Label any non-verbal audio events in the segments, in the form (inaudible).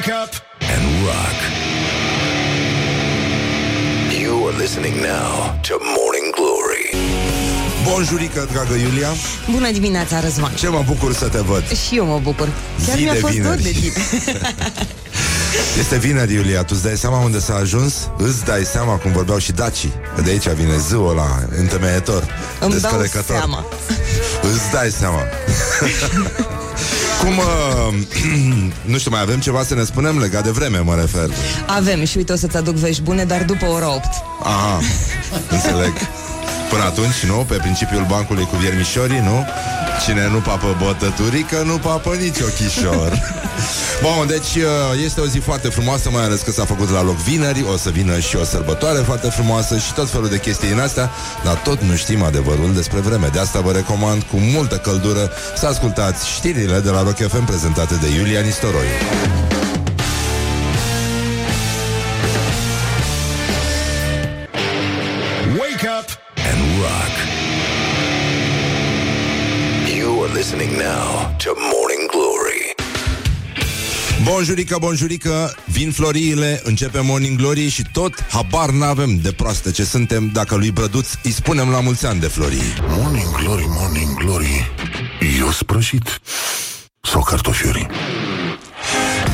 Wake up and rock. You are listening now to Morning Glory. Bonjurică, dragă Iulia Bună dimineața, Răzvan Ce mă bucur să te văd Și eu mă bucur Chiar Zi mi-a de fost dor vineri. de tine (laughs) Este vineri, Iulia, tu îți dai seama unde s-a ajuns? Îți dai seama cum vorbeau și dacii Că de aici vine zâul ăla întemeietor Îmi dau descălecător. seama Îți dai seama (laughs) Cum, uh, (clears throat) nu știu, mai avem ceva să ne spunem legat de vreme, mă refer Avem și uite o să-ți aduc vești bune Dar după ora 8 Aha, înțeleg Până atunci, nu? Pe principiul bancului cu viermișorii, nu? Cine nu papă bătăturică, nu papă nici ochișor (laughs) Bun, deci uh, este o zi foarte frumoasă Mai ales că s-a făcut la loc vineri O să vină și o sărbătoare foarte frumoasă Și tot felul de chestii din astea Dar tot nu știm adevărul despre vreme De asta vă recomand cu multă căldură Să ascultați știrile de la Rock FM Prezentate de Iulia Nistoroiu Wake up and rock. You are listening now to Morning Glory. Bonjurică, bonjurică, vin floriile, începe Morning Glory și tot habar n-avem de proaste ce suntem dacă lui Brăduț îi spunem la mulți ani de florii. Morning Glory, Morning Glory Eu sprășit Sau cartofiuri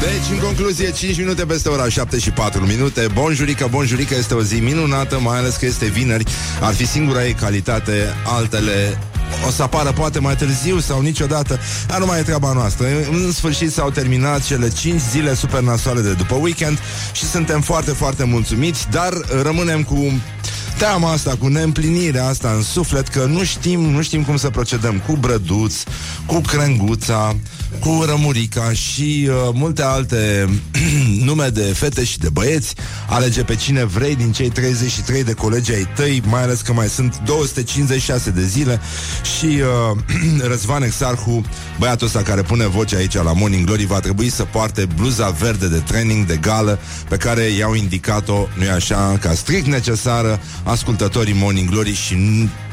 Deci, în concluzie, 5 minute peste ora 7 și 4 minute. Bonjurică, bonjurică, este o zi minunată, mai ales că este vineri. Ar fi singura ei calitate, altele o să apară poate mai târziu sau niciodată, dar nu mai e treaba noastră. În sfârșit s-au terminat cele 5 zile super nasoale de după weekend și suntem foarte, foarte mulțumiți, dar rămânem cu teama asta, cu neîmplinirea asta în suflet, că nu știm, nu știm cum să procedăm cu brăduț, cu crenguța, cu rămurica și uh, multe alte (clears throat) nume de fete și de băieți. Alege pe cine vrei din cei 33 de colegi ai tăi, mai ales că mai sunt 256 de zile și uh, (clears throat) Răzvan Exarhu, băiatul ăsta care pune voce aici la Morning Glory, va trebui să poarte bluza verde de training de gală pe care i-au indicat-o, nu-i așa, ca strict necesară ascultătorii Morning Glory și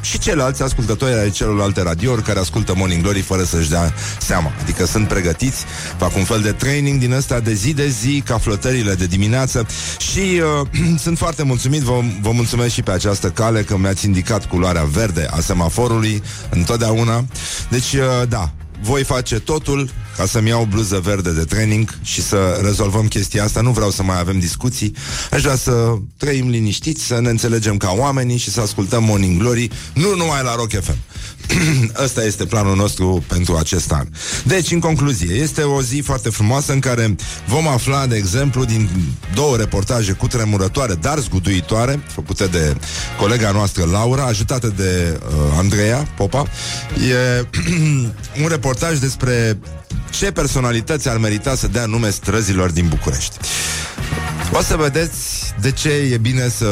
și ceilalți ascultători ai celorlalte radiouri care ascultă Morning Glory fără să-și dea seama. Adică sunt pregătiți, fac un fel de training din ăsta de zi de zi, ca flotările de dimineață și uh, (clears throat) sunt foarte mulțumit, vă, vă mulțumesc și pe această cale că mi-ați indicat culoarea verde a semaforului întotdeauna. Deci, uh, da, voi face totul ca să-mi iau bluză verde de training și să rezolvăm chestia asta. Nu vreau să mai avem discuții. Aș vrea să trăim liniștiți, să ne înțelegem ca oamenii și să ascultăm Morning Glory, nu numai la Rock FM. (clears throat) Ăsta este planul nostru pentru acest an. Deci, în concluzie, este o zi foarte frumoasă în care vom afla, de exemplu, din două reportaje cu tremurătoare, dar zguduitoare, făcute de colega noastră Laura, ajutată de uh, Andreea Popa. E (clears throat) un reportaj despre ce personalități ar merita să dea nume străzilor din București. O să vedeți de ce e bine să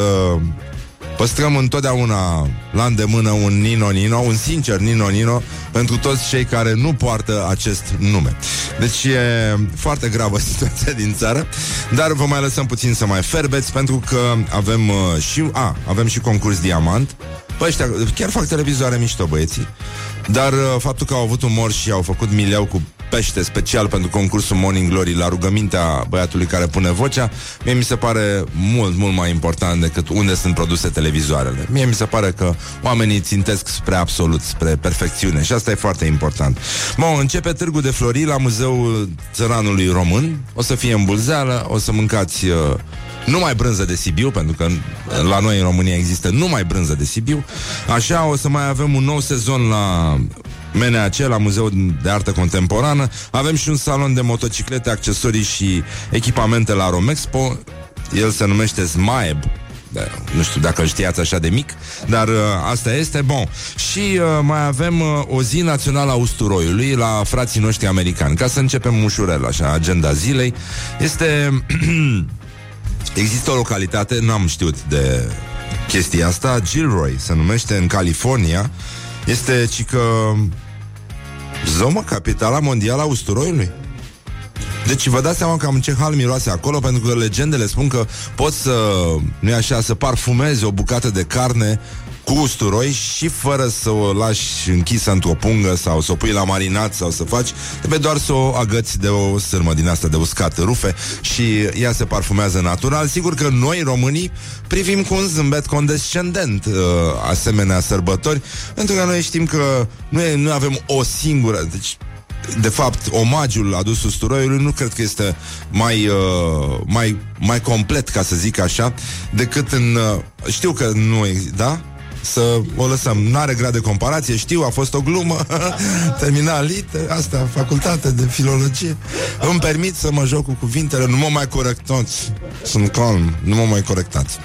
păstrăm întotdeauna la îndemână un Nino Nino, un sincer Nino Nino, pentru toți cei care nu poartă acest nume. Deci e foarte gravă (laughs) situația din țară, dar vă mai lăsăm puțin să mai ferbeți, pentru că avem uh, și, a, avem și concurs diamant. Păi ăștia chiar fac televizoare mișto, băieții. Dar uh, faptul că au avut umor și au făcut mileu cu pește special pentru concursul Morning Glory la rugămintea băiatului care pune vocea, mie mi se pare mult, mult mai important decât unde sunt produse televizoarele. Mie mi se pare că oamenii țintesc spre absolut, spre perfecțiune și asta e foarte important. Bun, începe Târgul de Florii la Muzeul Țăranului Român. O să fie în Bulzeală, o să mâncați uh, numai brânză de Sibiu, pentru că la noi în România există numai brânză de Sibiu. Așa o să mai avem un nou sezon la MNAC, la Muzeul de Artă Contemporană. Avem și un salon de motociclete, accesorii și echipamente la Romexpo. El se numește Smaeb. Da, nu știu dacă îl știați așa de mic, dar uh, asta este. Bun. Și uh, mai avem uh, o zi națională a usturoiului la frații noștri americani. Ca să începem ușurel, așa, agenda zilei. Este... (clears throat) Există o localitate, n-am știut de chestia asta, Gilroy se numește în California. Este cică Zomă, capitala mondială a usturoiului. Deci vă dați seama cam în ce hal miroase acolo Pentru că legendele spun că poți să, nu așa, să parfumezi o bucată de carne cu cu usturoi și fără să o lași închisă într-o pungă sau să o pui la marinat sau să faci, trebuie doar să o agăți de o sârmă din asta de uscat rufe și ea se parfumează natural. Sigur că noi, românii, privim cu un zâmbet condescendent uh, asemenea sărbători, pentru că noi știm că nu, e, nu avem o singură... Deci, de fapt, omagiul adus usturoiului nu cred că este mai, uh, mai, mai complet, ca să zic așa, decât în... Uh, știu că nu e, da? Să o lăsăm. Nu are grad de comparație, știu, a fost o glumă. (laughs) Terminal lit, asta, facultate de filologie. Îmi permit să mă joc cu cuvintele, nu mă mai corectați. Sunt calm, nu mă mai corectați.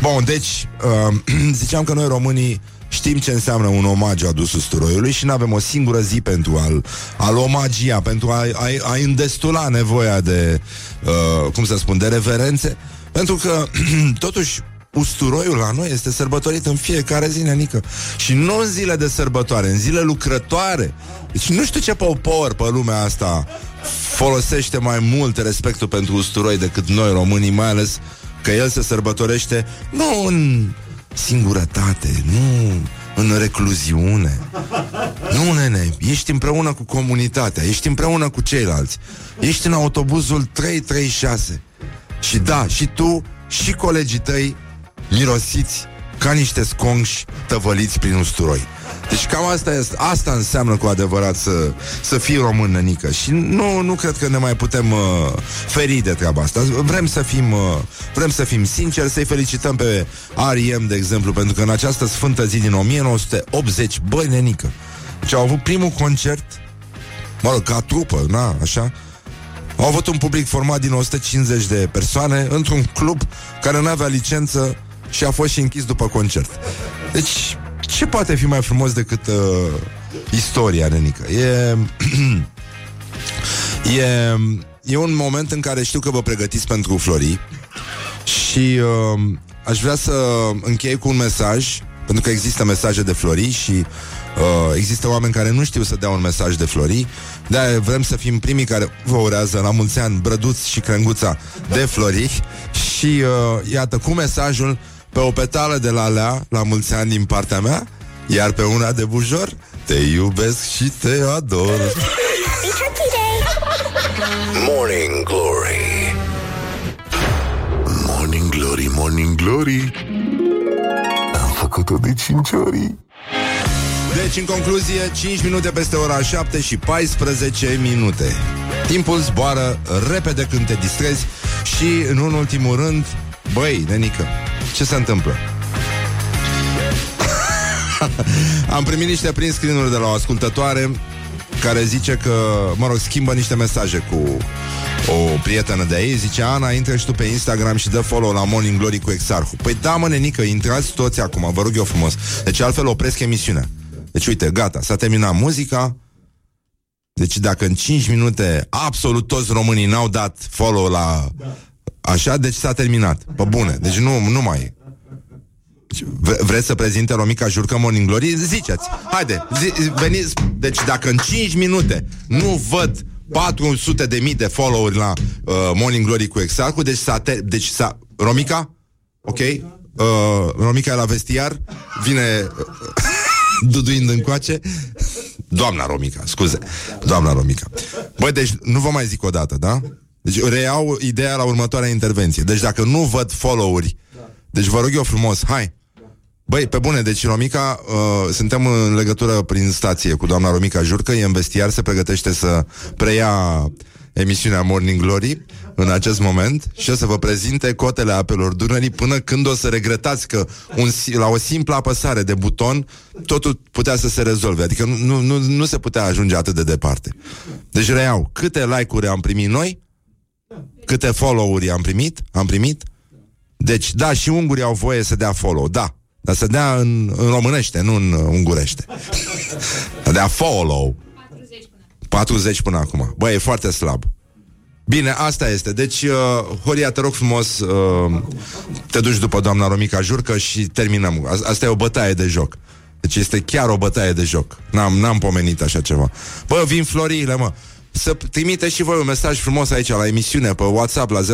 Bun, deci, uh, (clears throat) ziceam că noi românii Știm ce înseamnă un omagiu adus usturoiului și nu avem o singură zi pentru a-l, a-l omagia, pentru a, a, a îndestula nevoia de, uh, cum să spun, de reverențe, pentru că, (clears throat) totuși, usturoiul la noi este sărbătorit în fiecare zi, nenică. Și nu în zile de sărbătoare, în zile lucrătoare. Deci nu știu ce popor pe lumea asta folosește mai mult respectul pentru usturoi decât noi românii, mai ales că el se sărbătorește nu în singurătate, nu în recluziune. Nu, nene, ești împreună cu comunitatea, ești împreună cu ceilalți. Ești în autobuzul 336. Și da, și tu și colegii tăi mirosiți ca niște sconși tăvăliți prin usturoi. Deci cam asta, este, asta înseamnă cu adevărat să, să fii român, nănică. Și nu, nu cred că ne mai putem uh, feri de treaba asta. Vrem să fim, uh, vrem să fim sinceri, să-i felicităm pe R.E.M., de exemplu, pentru că în această sfântă zi din 1980, băi, nenică, deci au avut primul concert, mă rog, ca trupă, na, așa, au avut un public format din 150 de persoane într-un club care nu avea licență și a fost și închis după concert. Deci, ce poate fi mai frumos decât uh, istoria, nenică? E... (clears throat) e... E un moment în care știu că vă pregătiți pentru Flori și uh, aș vrea să închei cu un mesaj, pentru că există mesaje de Flori și uh, există oameni care nu știu să dea un mesaj de Flori, de vrem să fim primii care vă urează la mulți ani brăduți și crenguța de Flori (laughs) și uh, iată cu mesajul pe o petală de la lea, la mulți ani din partea mea, iar pe una de bujor, te iubesc și te ador. Morning Glory. Morning Glory, Morning Glory. Am făcut-o de cinci ori. Deci, în concluzie, 5 minute peste ora 7 și 14 minute. Timpul zboară repede când te distrezi și, în un ultimul rând, băi, nenică, ce se întâmplă? (laughs) Am primit niște print screen de la o ascultătoare care zice că, mă rog, schimbă niște mesaje cu o prietenă de ei, zice Ana, intră și tu pe Instagram și dă follow la Morning Glory cu Exarhu. Păi da, mă, nenică, intrați toți acum, vă rog eu frumos. Deci altfel opresc emisiunea. Deci uite, gata, s-a terminat muzica. Deci dacă în 5 minute absolut toți românii n-au dat follow la... Așa, deci s-a terminat. Pe bune. Deci nu, nu mai e. V- vreți să prezinte Romica Jurcă Morning Glory? Ziceți. Haide, zi, veniți. Deci dacă în 5 minute nu văd 400 de mii de followeri la uh, Morning Glory cu Exacu, deci s-a, te- deci s-a... Romica? Ok? Uh, Romica e la vestiar, vine uh, (laughs) duduind încoace. Doamna Romica, scuze. Doamna Romica. Băi, deci nu vă mai zic o dată, da? Deci reiau ideea la următoarea intervenție. Deci dacă nu văd follow-uri, deci vă rog eu frumos, hai, Băi, pe bune, deci Romica, uh, suntem în legătură prin stație cu doamna Romica Jurcă, e în vestiar, se pregătește să preia emisiunea Morning Glory în acest moment și o să vă prezinte cotele apelor Dunării până când o să regretați că un, si- la o simplă apăsare de buton totul putea să se rezolve. Adică nu, nu, nu, nu se putea ajunge atât de departe. Deci reiau, câte like-uri am primit noi? Câte follow-uri am primit? Am primit? Deci, da, și ungurii au voie să dea follow, da. Dar să dea în, în românește, nu în uh, ungurește. (laughs) Să dea follow. 40 până acum. Băi, e foarte slab. Bine, asta este. Deci, uh, Horia, te rog frumos, uh, te duci după doamna Romica Jurcă și terminăm. A- Asta e o bătaie de joc. Deci este chiar o bătaie de joc. N-am, n-am pomenit așa ceva. Bă, vin florile, mă. Să trimiteți și voi un mesaj frumos aici la emisiune, pe WhatsApp, la 0729001122.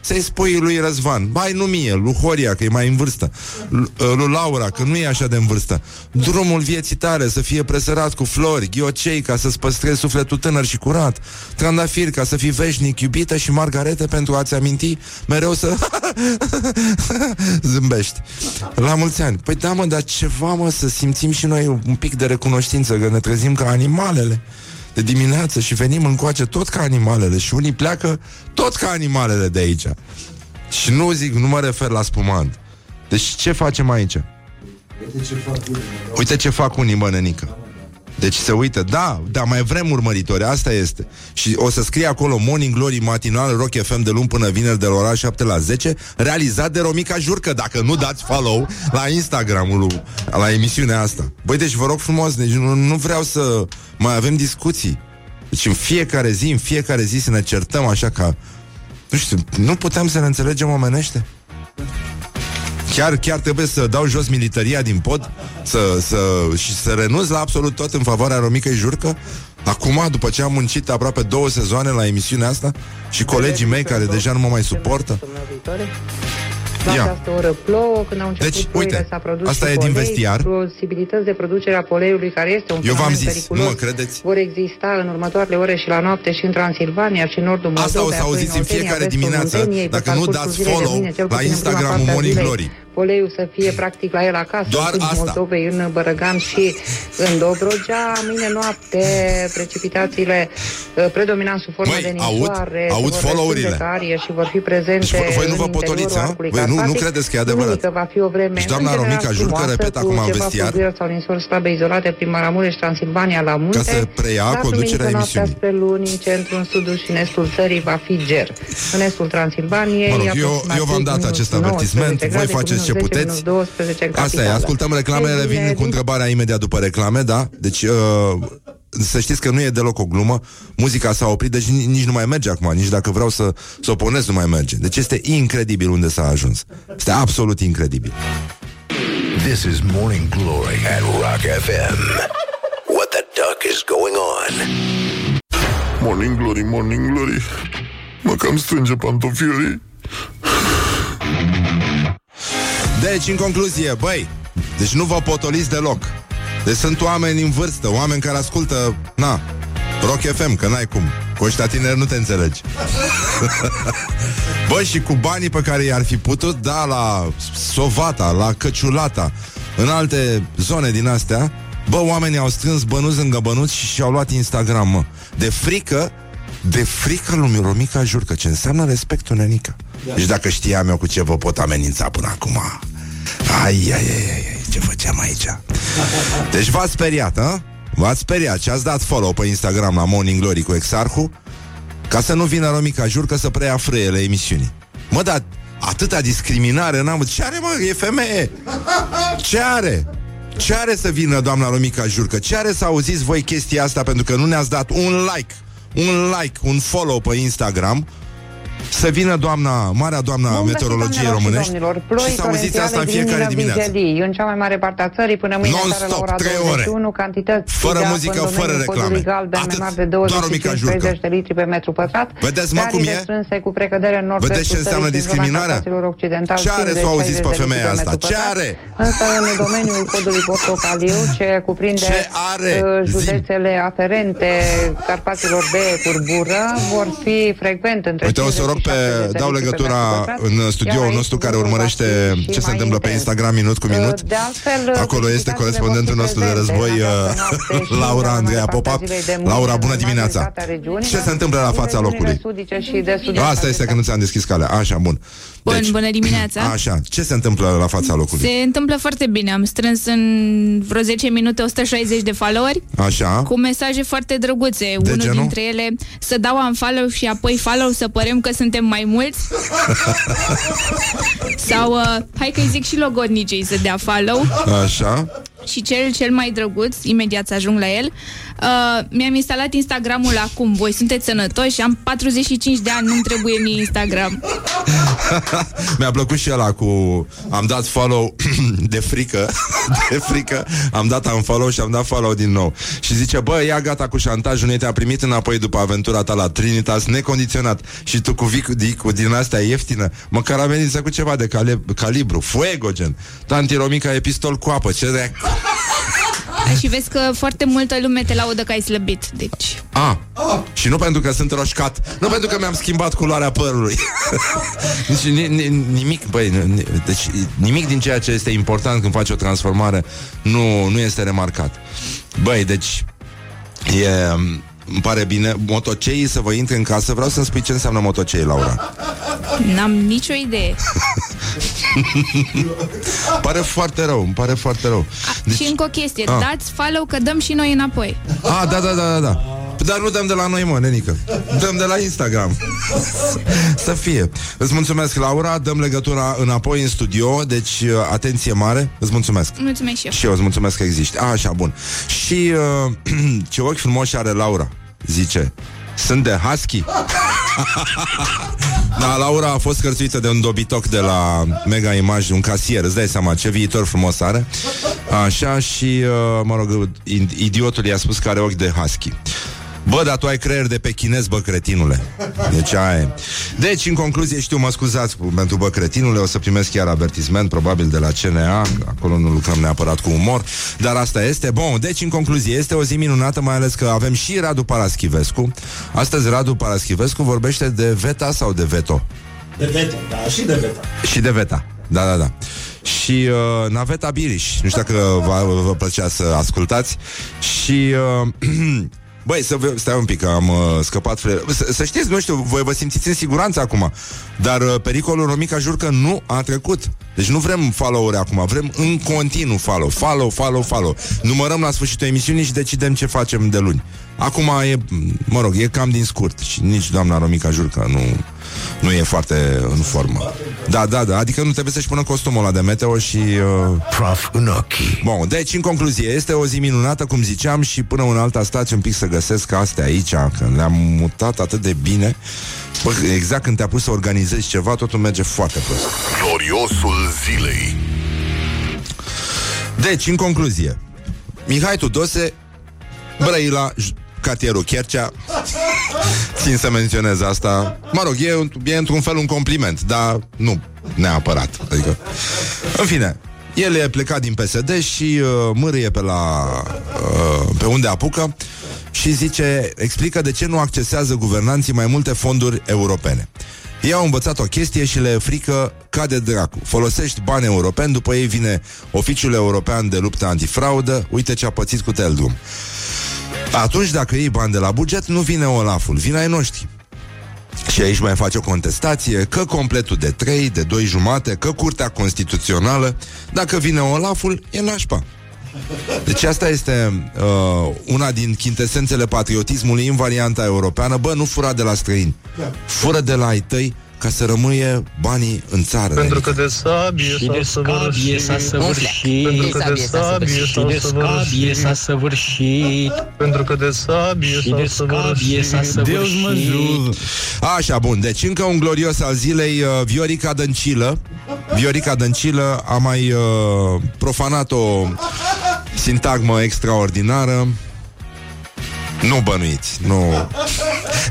Să-i spui lui Răzvan, bai nu mie, lui Horia, că e mai în vârstă, lui Laura, că nu e așa de în vârstă. Drumul vieții tale să fie presărat cu flori, ghiocei, ca să-ți păstrezi sufletul tânăr și curat, trandafiri, ca să fii veșnic iubită și margarete pentru a-ți aminti mereu să (laughs) zâmbești. La mulți ani. Păi da, mă, dar ceva, mă, să simțim și noi un pic de recunoștință, că ne trezim ca animalele de dimineață și venim încoace tot ca animalele și unii pleacă tot ca animalele de aici. Și nu zic, nu mă refer la spumant. Deci ce facem aici? Uite ce fac unii, mă, nenică. Deci se uită, da, da, mai vrem urmăritori, asta este. Și o să scrie acolo Morning Glory matinal Rock FM de luni până vineri de la ora 7 la 10, realizat de Romica Jurcă, dacă nu dați follow la Instagramul lui, la emisiunea asta. Băi, deci vă rog frumos, deci nu, nu vreau să mai avem discuții. Deci în fiecare zi, în fiecare zi să ne certăm așa ca... Nu știu, nu putem să ne înțelegem omenește? Chiar, chiar trebuie să dau jos militaria din pod să, să, și să renunț la absolut tot în favoarea Romicăi Jurcă? Acum, după ce am muncit aproape două sezoane la emisiunea asta și colegii mei care deja nu mă mai suportă? La Ia. această oră plouă, când au început Deci, ploile, uite, s-a produs asta și e din polei, vestiar. Posibilități de producere a poleiului, care este un Eu v-am fenomen zis, periculos, nu mă credeți? vor exista în următoarele ore și la noapte și în Transilvania și în nordul Moldovei. Asta o să apoi auziți în Oltenia, fiecare vestul dimineață, Munteniei, pe dacă nu parcursul dați zilei de follow mâine, cel la puțin în prima Instagramul parte a Morning zilei, Glory. Poleiul să fie practic la el acasă, Doar în sudul asta. Moldovei, în Bărăgan și în Dobrogea. Mâine noapte precipitațiile uh, predominant sub formă Măi, de aud- ninsoare, se aud vor follow-urile. răspunde ca arie și vor fi prezente Deci voi- voi nu în vă potoliți, interiorul ha? arcului Voi nu- nu carpatic. credeți că e adevărat? Duminică va fi o vreme Deci doamna în general Romica Jurcă frumoasă, repet cu acum în ceva vestiar. fluvieri sau ninsori slabe izolate prin Maramureș, Transilvania la munte. Ca să preia Dar conducerea duminică noaptea emisiunii. spre luni, în centru, în sudul și în estul țării va fi ger. În estul Transilvaniei, Mă rog, eu, aproximativ eu v-am dat minus acest 19 avertisment, voi grade, cu faceți ce minus 10, puteți. minus 12 în Asta e, capitală. ascultăm reclamele, Ei revin bine, cu din întrebarea imediat după reclame, da? Deci, uh, să știți că nu e deloc o glumă, muzica s-a oprit, deci ni- nici nu mai merge acum, nici dacă vreau să, să o pornesc nu mai merge. Deci este incredibil unde s-a ajuns. Este absolut incredibil. This is Morning Glory at Rock FM. What the duck is going on? Morning Glory, Morning Glory Mă cam strânge pantofiorii Deci, în concluzie, băi, deci nu vă potoliți deloc. Deci sunt oameni în vârstă, oameni care ascultă, na, Rock FM, că n-ai cum. Cu ăștia tineri nu te înțelegi. (laughs) Bă, și cu banii pe care i-ar fi putut da la Sovata, la Căciulata, în alte zone din astea, bă, oamenii au strâns bănuți lângă bănuți și și-au luat Instagram, mă. De frică, de frică lui Romica Jurcă, ce înseamnă respectul, nenica. Deci dacă știam eu cu ce vă pot amenința până acum. Ai, ai, ai, ai, ai ce făceam aici? Deci v-ați speriat, a? V-ați speriat și ați dat follow pe Instagram la Morning Glory cu Exarhu ca să nu vină Romica Jurcă să preia frâiele emisiunii. Mă, dar atâta discriminare n-am Ce are, mă? E femeie! Ce are? Ce are să vină doamna Romica Jurcă? Ce are să auziți voi chestia asta pentru că nu ne-ați dat un like, un like, un follow pe Instagram să vină doamna, marea doamna Bun găsit, meteorologiei doamnelor și românești domnilor. Ploi și să auziți asta în torențiale fiecare din dimineață. Vijelii, în cea mai mare parte a țării, până mâine Non-stop, seară la ora trei ore. 21, cantități Fără de apă muzică, în domeniul fără podului reclame. Galben, Atât. mai mari de Doar o mică 25 jurcă. 30 de litri pe metru pătrat. Vedeți, mă, cum Ariile e? strânse cu precădere în nord Vedeți ce înseamnă discriminarea? Ce are să o auziți pe femeia asta? Ce are? Însă în domeniul (laughs) podului portocaliu, ce cuprinde Ce are? uh, Zi. județele aferente Carpaților de curbură, vor fi frecvent între Uite, o să 50 rog și pe, 70 de dau litri pe legătura metru pătrat, în iar studioul aici nostru care vântul va urmărește fi și ce se mai întâmplă pe intens. Instagram minut cu minut. De altfel, Acolo este precipitațiile corespondentul vor fi nostru de prezente război, în această uh, (laughs) noapte și Laura în Andreea mare parte a Popap. zilei de mâine Laura, bună în dimineața. majoritatea regiunilor. Ce se întâmplă la fața În regiunile locului? sudice și de sud-est Asta este că nu ți-am deschis calea. Așa, bun. Bun, bună dimineața. (clears throat) Așa, ce se întâmplă la fața locului? Se întâmplă foarte bine. Am strâns în vreo 10 minute 160 de followeri Așa. cu mesaje foarte drăguțe. Unul genul? dintre ele să dau un follow și apoi follow să părem că suntem suntem mai mulți. Sau, uh, hai că-i zic și logodnicei să dea follow. Așa. Și cel cel mai drăguț, imediat să ajung la el, uh, mi-am instalat Instagramul acum. Voi sunteți sănătoși? Am 45 de ani, nu-mi trebuie mie Instagram. (laughs) Mi-a plăcut și ăla cu... Am dat follow (clears throat) de frică (laughs) De frică Am dat un follow și am dat follow din nou Și zice, bă, ia gata cu șantajul Ne te-a primit înapoi după aventura ta la Trinitas Necondiționat Și tu cu Vicu Dicu din astea ieftină Măcar amenință cu ceva de cali- calibru Fuego, gen Tanti Romica e pistol cu apă Ce de... Și vezi că foarte multă lume te laudă că ai slăbit. Deci, A, și nu pentru că sunt roșcat Nu pentru că mi-am schimbat culoarea părului. (laughs) Deci, ni, ni, Nimic băi, ni, deci, Nimic din ceea ce este important Când faci o transformare Nu, nu este remarcat. Băi, deci E, îmi pare bine Motoceii să vă intre în casă Vreau să-mi spui ce înseamnă motocei, Laura n-am nicio idee. (laughs) Pare foarte rău, îmi pare foarte rău Deci, și încă o chestie, a. dați follow că dăm și noi înapoi. A, da, da, da, da, da Dar nu dăm de la noi, mă, nenică. Dăm de la Instagram. Să fie. Îți mulțumesc, Laura. Dăm legătura înapoi în studio. Deci, uh, atenție mare. Îți mulțumesc. Mulțumesc și eu. Și eu îți mulțumesc că existi. A, Așa, bun. Și uh, (clears throat) ce ochi frumoși are Laura Zice. Sunt de husky? (laughs) Da, Laura a fost cărțuită de un dobitoc de la Mega Image, un casier, îți dai seama ce viitor frumos are. Așa și, uh, mă rog, idiotul i-a spus că are ochi de husky. Bă, dar tu ai creier de pe chinez, bă, cretinule. Deci aia e. Deci, în concluzie, știu, mă scuzați pentru bă, cretinule, o să primesc chiar avertisment, probabil de la CNA, acolo nu lucrăm neapărat cu umor, dar asta este. Bun, deci, în concluzie, este o zi minunată, mai ales că avem și Radu Paraschivescu. Astăzi Radu Paraschivescu vorbește de VETA sau de veto? De veto, da, și de veto. Și de VETA. Da, da, da. Și uh, Naveta Biriș Nu știu dacă vă, vă plăcea să ascultați Și uh, (clears throat) Băi, să vă, stai un pic, că am uh, scăpat fre... să, să știți, nu știu, voi vă simțiți în siguranță acum Dar uh, pericolul Romica jur că nu a trecut. Deci nu vrem follow-uri acum Vrem în continuu follow, follow, follow, follow. Numărăm la sfârșitul emisiunii și decidem ce facem de luni. Acum e, mă rog, e cam din scurt Și nici doamna Romica jur că nu nu e foarte în formă. Da, da, da, adică nu trebuie să-și pună costumul ăla de meteo și... Uh... Praf în ochi. Bun, deci, în concluzie, este o zi minunată, cum ziceam, și până în alta stați un pic să găsesc astea aici, că le-am mutat atât de bine. Bă, exact când te-a pus să organizezi ceva, totul merge foarte prost. Gloriosul zilei. Deci, în concluzie, Mihai Tudose, Brăila, J- cartierul Chercea Țin să menționez asta Mă rog, e, e într-un fel un compliment Dar nu neapărat Adică, în fine el e plecat din PSD și uh, mârâie pe la uh, pe unde apucă și zice, explică de ce nu accesează guvernanții mai multe fonduri europene. Ei au învățat o chestie și le e frică ca de dracu. Folosești bani europeni, după ei vine Oficiul European de Luptă Antifraudă, uite ce a pățit cu Teldrum. Atunci, dacă iei bani de la buget, nu vine Olaful, vine ai noștri. Și aici mai face o contestație că completul de 3, de 2 jumate, că curtea constituțională, dacă vine Olaful, e nașpa. Deci asta este uh, una din chintesențele patriotismului în varianta europeană. Bă, nu fura de la străini, fură de la ai tăi ca să rămâie banii în țară. Pentru că de sabie Și de scabie s-a săvârșit. Pentru că de sabie Și de scabie s-a săvârșit. Pentru că de sabie Și de scabie s-a săvârșit. Așa, bun, deci încă un glorios al zilei uh, Viorica Dăncilă. Viorica Dăncilă a mai uh, profanat o sintagmă extraordinară nu bănuiți, nu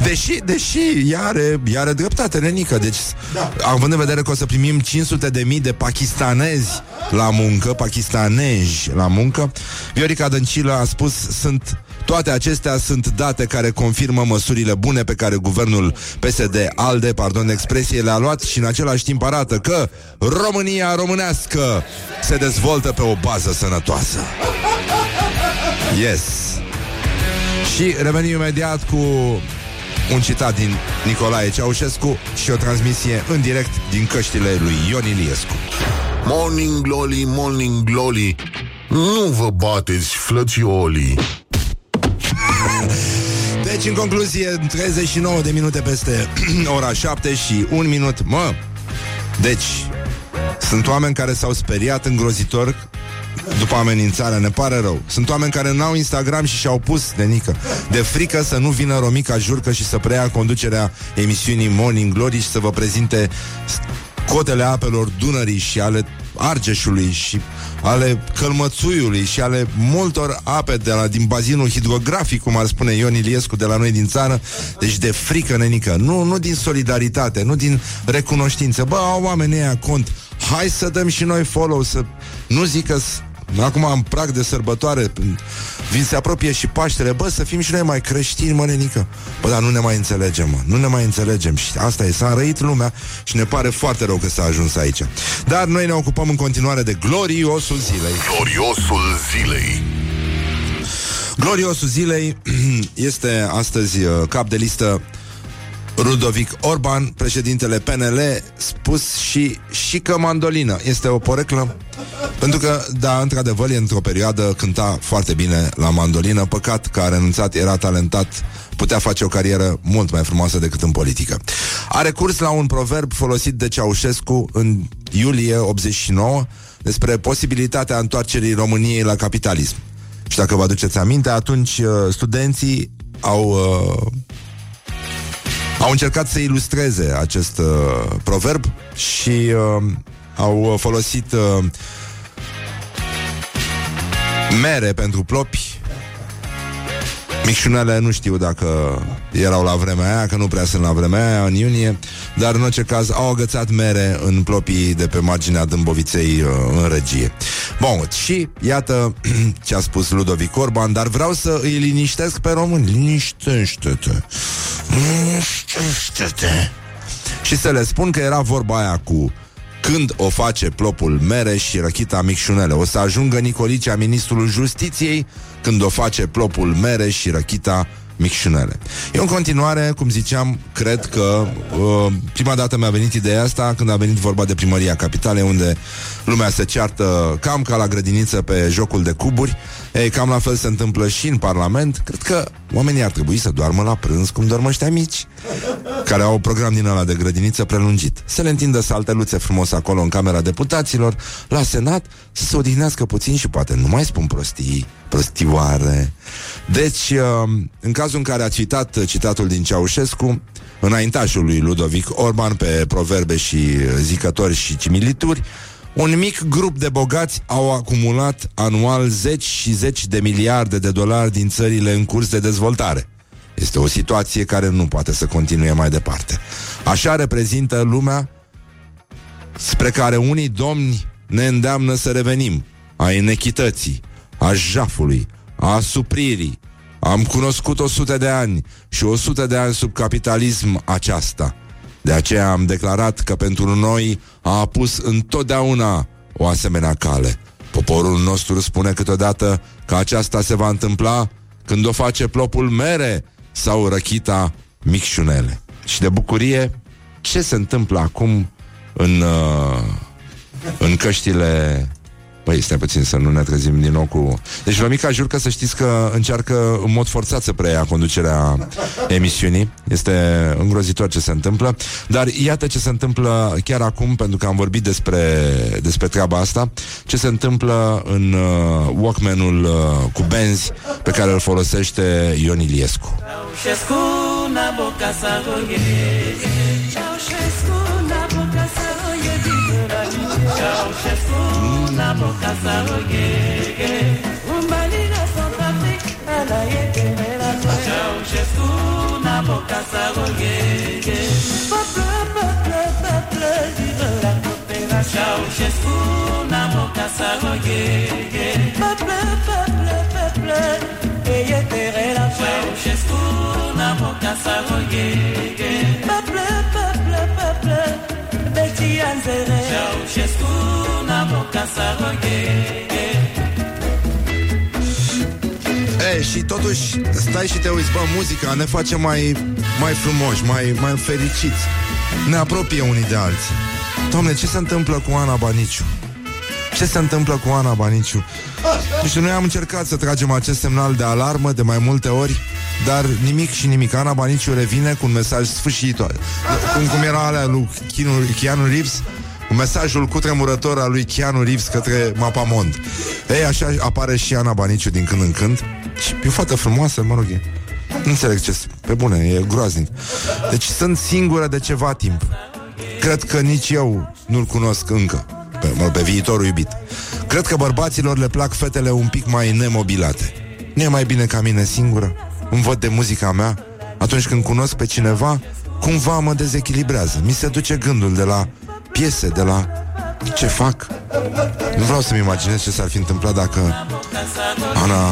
Deși, deși ea are, ea are dreptate, nenică Deci, da. având în vedere că o să primim 500 de mii de pakistanezi La muncă, pakistanezi la muncă Viorica Dăncilă a spus Sunt toate acestea sunt date care confirmă măsurile bune pe care guvernul PSD ALDE, pardon, expresie le-a luat și în același timp arată că România românească se dezvoltă pe o bază sănătoasă. Yes. Și revenim imediat cu un citat din Nicolae Ceaușescu și o transmisie în direct din căștile lui Ion Iliescu. Morning glory, morning glory Nu vă bateți, flățiolii Deci, în concluzie, 39 de minute peste (clears throat) ora 7 și un minut. Mă, deci, sunt oameni care s-au speriat îngrozitor după amenințarea, ne pare rău. Sunt oameni care n-au Instagram și și-au pus de nică. De frică să nu vină Romica Jurcă și să preia conducerea emisiunii Morning Glory și să vă prezinte cotele apelor Dunării și ale Argeșului și ale Călmățuiului și ale multor ape de la, din bazinul hidrografic, cum ar spune Ion Iliescu de la noi din țară, deci de frică nenică, nu, nu din solidaritate, nu din recunoștință. Bă, au oamenii ăia cont, hai să dăm și noi follow, să nu zică Acum am prag de sărbătoare Vin se apropie și Paștele. Bă, să fim și noi mai creștini, mă, nenică. Bă, dar nu ne mai înțelegem, mă. Nu ne mai înțelegem. Și asta e, s-a răit lumea Și ne pare foarte rău că s-a ajuns aici. Dar noi ne ocupăm în continuare de gloriosul zilei. Gloriosul zilei. Gloriosul zilei (clears throat) este astăzi uh, cap de listă Rudovic Orban, președintele PNL, spus și și că mandolină. Este o poreclă? Pentru că, da, într-adevăr, e într-o perioadă cânta foarte bine la mandolină. Păcat că a renunțat, era talentat, putea face o carieră mult mai frumoasă decât în politică. A recurs la un proverb folosit de Ceaușescu în iulie 89 despre posibilitatea întoarcerii României la capitalism. Și dacă vă aduceți aminte, atunci uh, studenții au uh, au încercat să ilustreze acest uh, proverb și uh, au folosit uh, mere pentru plopi. Micșunele nu știu dacă erau la vremea aia, că nu prea sunt la vremea aia, în iunie, dar în orice caz au agățat mere în plopii de pe marginea Dâmboviței uh, în regie. Bun, și iată (clears throat) ce a spus Ludovic Orban, dar vreau să îi liniștesc pe români. Liniștește-te! Liniștește-te! Și să le spun că era vorba aia cu când o face plopul mere și răchita micșunele. O să ajungă Nicolicea, ministrul justiției, când o face plopul mere și răchita micșunele. Eu în continuare, cum ziceam, cred că uh, prima dată mi-a venit ideea asta când a venit vorba de primăria capitale, unde lumea se ceartă cam ca la grădiniță pe jocul de cuburi. Ei, cam la fel se întâmplă și în Parlament. Cred că oamenii ar trebui să doarmă la prânz cum dorm ăștia mici, care au program din ăla de grădiniță prelungit. Să le întindă salteluțe frumos acolo în Camera Deputaților, la Senat, să se odihnească puțin și poate nu mai spun prostii, prostioare. Deci, uh, în cazul în care a citat citatul din Ceaușescu, înaintașul lui Ludovic Orban pe proverbe și zicători și cimilituri, un mic grup de bogați au acumulat anual zeci și zeci de miliarde de dolari din țările în curs de dezvoltare. Este o situație care nu poate să continue mai departe. Așa reprezintă lumea spre care unii domni ne îndeamnă să revenim a inechității, a jafului, a asupririi. Am cunoscut o sută de ani și o sută de ani sub capitalism aceasta. De aceea am declarat că pentru noi a apus întotdeauna o asemenea cale. Poporul nostru spune câteodată că aceasta se va întâmpla când o face plopul mere sau răchita micșunele. Și de bucurie, ce se întâmplă acum în, uh, în căștile Păi, stai puțin să nu ne trezim din nou cu... Deci, Romica, jur că să știți că încearcă în mod forțat să preia conducerea emisiunii. Este îngrozitor ce se întâmplă. Dar iată ce se întâmplă chiar acum, pentru că am vorbit despre, despre treaba asta, ce se întâmplă în uh, Walkman-ul uh, cu benzi pe care îl folosește Ion Iliescu. na kasarogege umbalinga south afrique anayepemela na peuple la coopération na peuple peuple peuple Betty Anzere Ceausescu na boca saroyege E, și totuși stai și te uiți, bă, muzica ne face mai, mai frumoși, mai, mai fericiți. Ne apropie unii de alții. Doamne, ce se întâmplă cu Ana Baniciu? Ce se întâmplă cu Ana Baniciu? Deci noi am încercat să tragem acest semnal de alarmă de mai multe ori dar nimic și nimic. Ana Baniciu revine cu un mesaj sfârșitor. Cum, cum era alea lui Keanu, Keanu Reeves, mesajul cutremurător al lui Keanu Reeves către Mapamond. Ei, așa apare și Ana Baniciu din când în când. Și e o fată frumoasă, mă rog, e. Nu înțeleg ce Pe bune, e groaznic. Deci sunt singură de ceva timp. Cred că nici eu nu-l cunosc încă pe, mă, pe viitorul iubit. Cred că bărbaților le plac fetele un pic mai nemobilate. Nu e mai bine ca mine singură? Îmi văd de muzica mea? Atunci când cunosc pe cineva, cumva mă dezechilibrează. Mi se duce gândul de la piese, de la ce fac. Nu vreau să-mi imaginez ce s-ar fi întâmplat dacă Ana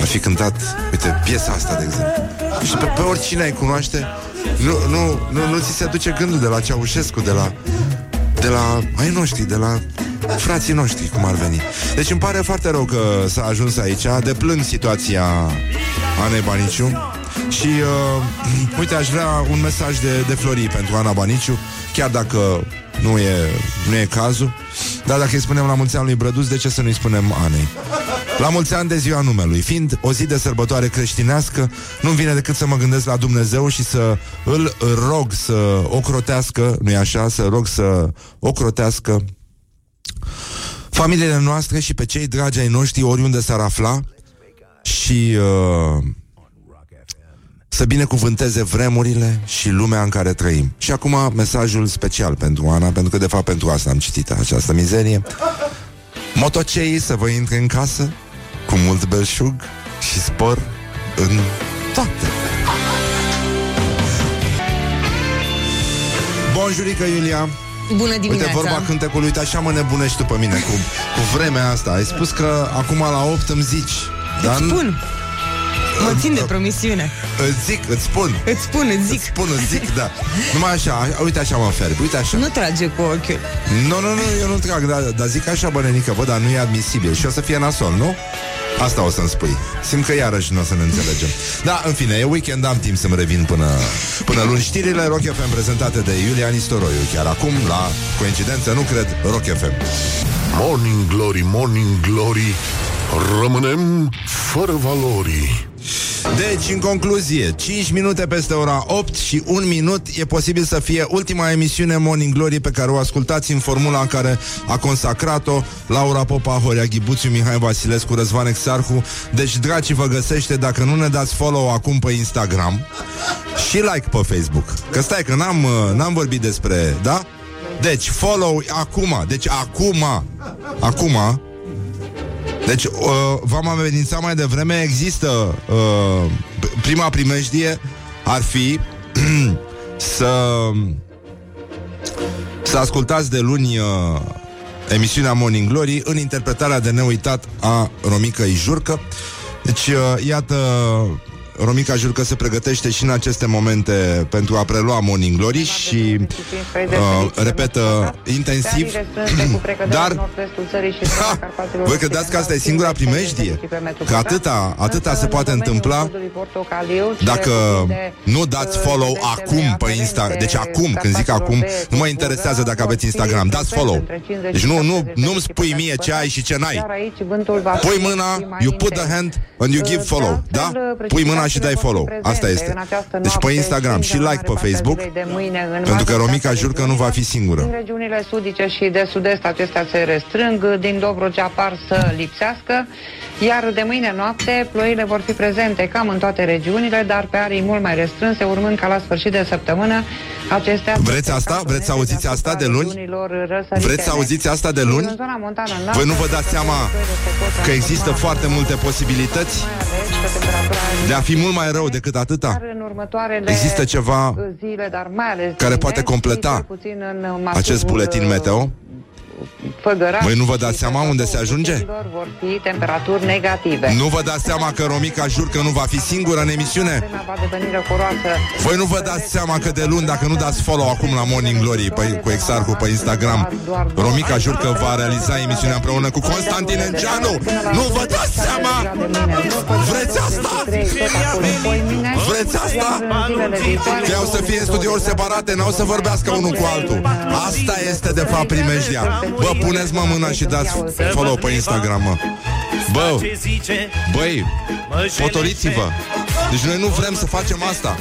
ar fi cântat, uite, piesa asta, de exemplu. Și pe, pe oricine ai cunoaște, nu, nu, nu, nu ți se duce gândul de la Ceaușescu, de la de la ai noștri, de la frații noștri, cum ar veni. Deci îmi pare foarte rău că s-a ajuns aici, deplâng situația Anei Baniciu și uh, (clears throat) uite, aș vrea un mesaj de, de Florii pentru Ana Baniciu, chiar dacă nu e, nu e cazul, dar dacă îi spunem la mulți ani lui Brăduț, de ce să nu-i spunem Anei? La mulți ani de ziua numelui, fiind o zi de sărbătoare creștinească, nu-mi vine decât să mă gândesc la Dumnezeu și să îl rog să ocrotească, nu-i așa, să rog să ocrotească familiile noastre și pe cei dragi ai noștri oriunde s-ar afla și uh, să binecuvânteze vremurile și lumea în care trăim. Și acum mesajul special pentru Ana, pentru că de fapt pentru asta am citit această mizerie. Motoceii să vă intre în casă cu mult belșug și spor în toate. Bunjurică, Iulia! Bună dimineața! Uite vorba cântecului, uite așa mă nebunești tu pe mine cu, cu vremea asta. Ai spus că acum la 8 îmi zici. Îți spun. Mă țin de promisiune. Îți zic, îți spun. Îți spun, îți zic. Îți spun, îți zic, da. Numai așa, uite așa mă ferb, uite așa. Nu trage cu ochiul. Nu, nu, nu, eu nu trag, dar, dar zic așa, bănenică, bă, dar nu e admisibil și o să fie nasol, nu? Asta o să-mi spui. Simt că iarăși nu o să ne înțelegem. Da, în fine, e weekend, am timp să-mi revin până, până luni. Știrile Rock FM prezentate de Iulia Nistoroiu. Chiar acum, la coincidență, nu cred, Rock FM. Morning Glory, Morning Glory Rămânem fără valori Deci, în concluzie, 5 minute peste ora 8 și 1 minut e posibil să fie ultima emisiune Morning Glory pe care o ascultați în formula în care a consacrat-o Laura Popa, Horia Ghibuțiu, Mihai Vasilescu, Răzvan Exarhu. Deci, dragi, vă găsește dacă nu ne dați follow acum pe Instagram și like pe Facebook. Că stai, că n-am, n-am vorbit despre, da? Deci, follow acum, deci acum, acum, deci, uh, v-am amenințat mai devreme, există uh, prima primejdie ar fi (clears throat) să să ascultați de luni uh, emisiunea Morning Glory în interpretarea de neuitat a Romica Ijurcă. Deci, uh, iată, Romica jur că se pregătește și în aceste momente pentru a prelua Morning Glory și uh, repetă intensiv. (clears throat) Dar ha, voi credeți că asta e singura primejdie? Că atâta, atâta se poate întâmpla dacă nu dați follow acum pe Instagram. Deci acum, când zic acum, nu mă interesează dacă aveți Instagram. Dați follow. Deci nu, nu, nu-mi spui mie ce ai și ce n-ai. Pui mâna, you put the hand and you give follow. Da? Pui mâna și dai follow. Asta este. Deci pe Instagram și like pe Facebook, pentru că Romica jur că nu va fi singură. Din regiunile sudice și de sud-est acestea se restrâng, din Dobrogea par să lipsească, iar de mâine noapte ploile vor fi prezente cam în toate regiunile, dar pe arii mult mai restrânse, urmând ca la sfârșit de săptămână acestea... Vreți asta? Vreți să auziți asta de luni? Vreți să auziți asta de luni? Voi nu vă dați seama că există foarte multe posibilități de a fi mult mai rău decât atâta? Există ceva care poate completa acest buletin meteo? Voi nu vă dați seama unde se ajunge? Vor fi temperaturi negative. Nu vă dați seama că Romica jur că nu va fi singură în emisiune? Voi nu vă dați seama că de luni, dacă nu dați follow acum la Morning Glory pe, cu Exarcu pe Instagram, Romica jur că va realiza emisiunea împreună cu Constantin Engeanu? Nu vă dați seama? Vreți asta? Vreți asta? Că au să fie în studiouri separate, n-au să vorbească unul cu altul. Asta este de fapt primejdia. Bă, puneți-mă mâna și dați follow pe Instagram, mă. Bă, băi, potoliți-vă Deci noi nu vrem să facem asta.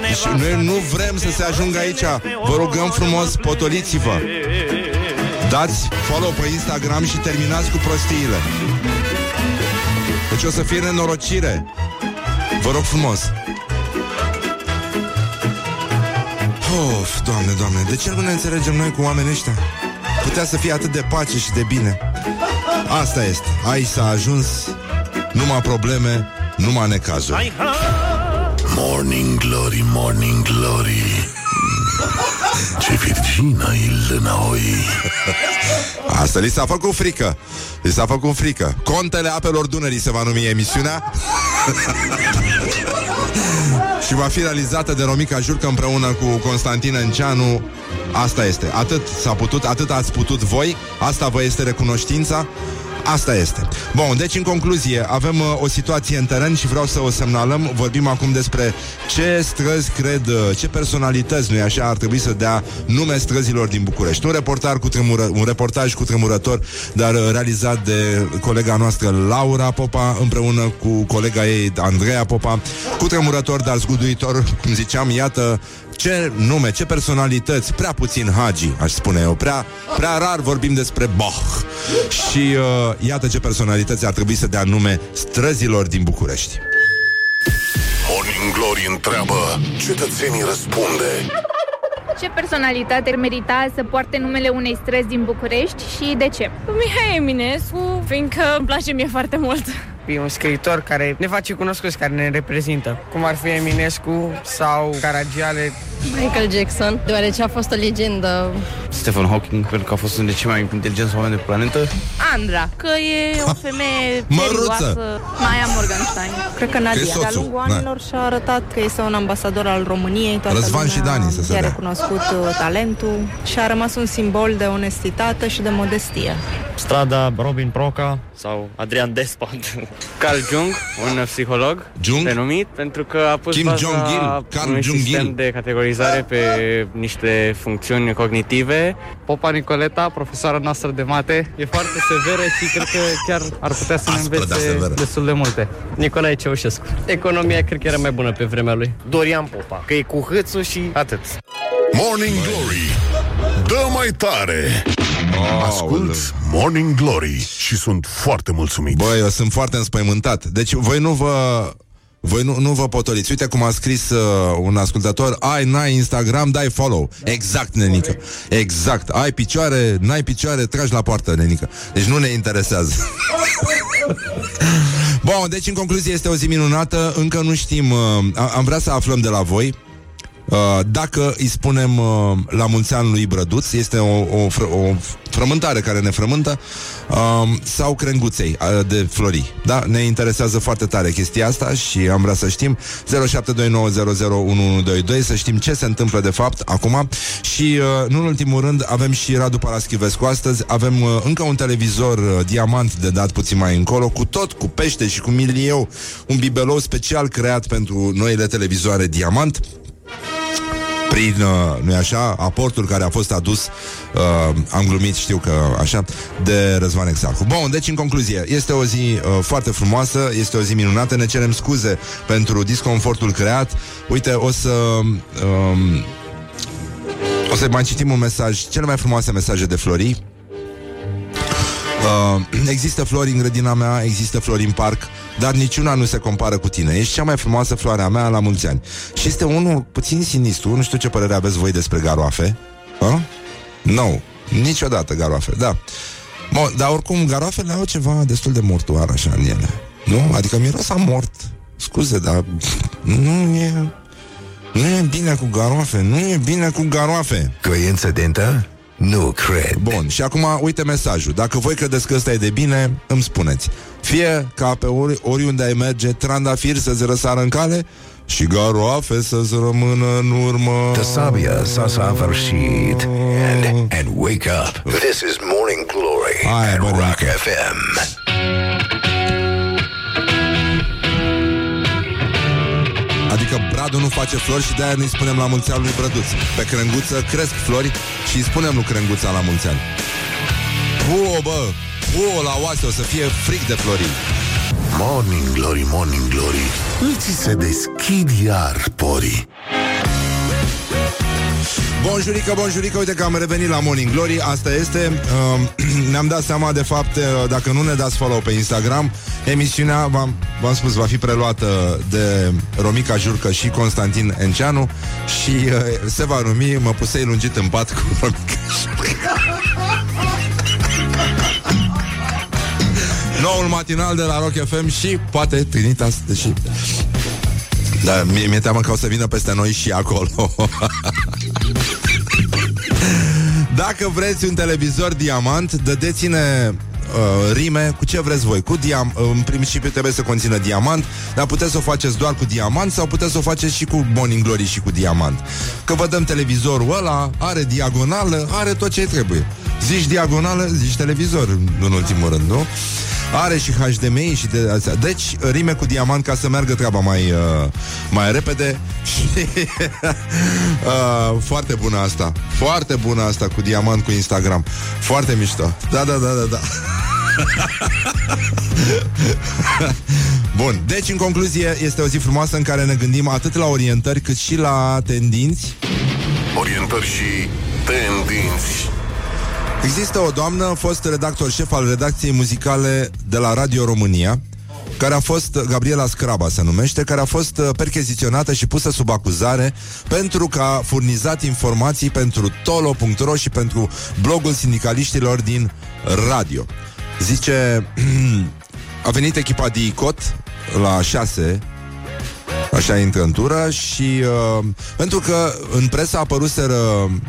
Deci noi nu vrem să se ajungă aici. Vă rugăm frumos, potoliți-vă. Dați follow pe Instagram și terminați cu prostiile. Deci o să fie nenorocire. Vă rog frumos. Of, doamne, doamne, de ce nu ne înțelegem noi cu oamenii ăștia? Putea să fie atât de pace și de bine. Asta este. Aici s-a ajuns numai probleme, numai necazuri. Morning Glory, Morning Glory Ce virgină e lânăoi Asta li s-a făcut frică Li s-a făcut frică Contele apelor Dunării se va numi emisiunea Și va fi realizată de Romica Jurcă împreună cu Constantin Înceanu Asta este. Atât s-a putut, atât ați putut voi. Asta vă este recunoștința Asta este. Bun, deci în concluzie, avem uh, o situație în teren și vreau să o semnalăm. Vorbim acum despre ce străzi cred, uh, ce personalități, nu așa, ar trebui să dea nume străzilor din București. Un, reportar cu tremură, un reportaj cu tremurător, dar uh, realizat de colega noastră Laura Popa, împreună cu colega ei Andreea Popa, cu tremurător, dar zguduitor, cum ziceam, iată ce nume, ce personalități, prea puțin Hagi, aș spune eu, prea, prea rar vorbim despre Bach. Și uh, iată ce personalități ar trebui să dea nume străzilor din București. Morning Glory întreabă Cetățenii răspunde Ce personalitate ar merita să poarte numele unei străzi din București și de ce? Mihai Eminescu, fiindcă îmi place mie foarte mult. E un scriitor care ne face cunoscuți, care ne reprezintă. Cum ar fi Eminescu sau Caragiale. Michael Jackson, deoarece a fost o legendă. Stephen Hawking, pentru că a fost unul dintre cei mai inteligenți oameni de planetă. Andra, că e o femeie (laughs) Măruță. serioasă. Maya Morgenstein. Cred că Că e Nadia. soțul, De-a lungul da. anilor și-a arătat că este un ambasador al României. Toată Răzvan și lumea Dani, să se și-a dea. recunoscut uh, talentul și a rămas un simbol de onestitate și de modestie. Strada Robin Proca sau Adrian Despot. (laughs) Carl Jung, un psiholog Jung? renumit, pentru că a pus Kim baza Jong-il, Carl unui Jung-il. sistem de categorizare pe niște funcțiuni cognitive. Popa Nicoleta, profesoara noastră de mate, e foarte severă și cred că chiar ar putea să ne Aspră, dar învețe severă. destul de multe. Nicolae Ceaușescu. Economia cred că era mai bună pe vremea lui. Dorian Popa, că e cu hâțul și atât. Morning Glory Dă mai tare Ascult Morning Glory Și sunt foarte mulțumit. Băi, eu sunt foarte înspăimântat. Deci voi nu vă... Voi nu, nu vă potoliți. Uite cum a scris uh, un ascultător Ai, n-ai Instagram, dai follow. Exact, nenică. Exact, ai picioare, n-ai picioare, tragi la poartă, nenică. Deci nu ne interesează. (laughs) Bun, deci în concluzie este o zi minunată. Încă nu știm uh, a- Am vrea să aflăm de la voi. Uh, dacă îi spunem uh, la mulți ani lui Brăduț, este o, o, fră, o frământare care ne frământă, uh, sau crenguței uh, de flori. Da? Ne interesează foarte tare chestia asta și am vrea să știm 0729001122 să știm ce se întâmplă de fapt acum și uh, nu în ultimul rând avem și Radu Paraschivescu astăzi, avem uh, încă un televizor uh, diamant de dat puțin mai încolo, cu tot, cu pește și cu milieu, un bibelou special creat pentru noile televizoare diamant prin, uh, nu așa, aportul care a fost adus, uh, am glumit, știu că așa, de Răzvan Exarhu. Bun, deci în concluzie, este o zi uh, foarte frumoasă, este o zi minunată, ne cerem scuze pentru disconfortul creat. Uite, o să... Um, o să mai citim un mesaj, cele mai frumoase mesaje de Flori. Uh, (clears throat) există flori în grădina mea, există flori în parc, dar niciuna nu se compară cu tine. Ești cea mai frumoasă floare a mea la mulți ani. Și este unul puțin sinistru, nu știu ce părere aveți voi despre garoafe. Nu, no, niciodată garoafe, da. Mo, dar oricum, garoafele au ceva destul de mortoar așa în ele. Nu? Adică miros a mort. Scuze, dar nu e... Nu e bine cu garoafe, nu e bine cu garoafe. Coincidentă? Nu cred. Bun, și acum uite mesajul. Dacă voi credeți că ăsta e de bine, îmi spuneți. Fie ca pe ori, oriunde ai merge, trandafir să-ți răsară în cale și garoafe să-ți rămână în urmă. The sabia s-a săvârșit. And, and wake up. This is Morning Glory Aia, at bă, Rock Renică. FM. Adică Bradu nu face flori și de-aia nu-i spunem la mulți ani lui Brăduț. Pe crenguță cresc flori și îi spunem lui crenguța la mulți ani. Puo, bă! Puo la oase, o să fie fric de flori. Morning Glory, Morning Glory Îți se deschid iar porii Bonjurică, bonjurică, uite că am revenit la Morning Glory Asta este, uh, (clears throat) ne-am dat seama de fapt uh, Dacă nu ne dați follow pe Instagram Emisiunea, v-am, v-am spus, va fi preluată De Romica Jurcă și Constantin Enceanu Și uh, se va numi Mă pusei lungit în pat cu (laughs) Romica Jurcă. Noul matinal de la Rock FM Și poate Trinitas Deși da, mi- mi-e teamă că o să vină peste noi și acolo (laughs) Dacă vreți un televizor diamant Dădeți-ne uh, rime cu ce vreți voi cu diam- În principiu trebuie să conțină diamant Dar puteți să o faceți doar cu diamant Sau puteți să o faceți și cu Morning Glory și cu diamant Că vă dăm televizorul ăla Are diagonală, are tot ce trebuie Zici diagonală, zici televizor În ultimul rând, nu? Are și HDMI și de astea. Deci, rime cu diamant ca să meargă treaba mai, uh, mai repede. (laughs) Și, uh, foarte bună asta. Foarte bună asta cu diamant cu Instagram. Foarte mișto. Da, da, da, da, da. (laughs) Bun, deci în concluzie este o zi frumoasă în care ne gândim atât la orientări cât și la tendinți. Orientări și tendinți. Există o doamnă, fost redactor șef al redacției muzicale de la Radio România, care a fost, Gabriela Scraba se numește, care a fost uh, percheziționată și pusă sub acuzare pentru că a furnizat informații pentru tolo.ro și pentru blogul sindicaliștilor din radio. Zice, (clears throat) a venit echipa de ICOT la 6 Așa intră în tură și uh, pentru că în presă a apăruseră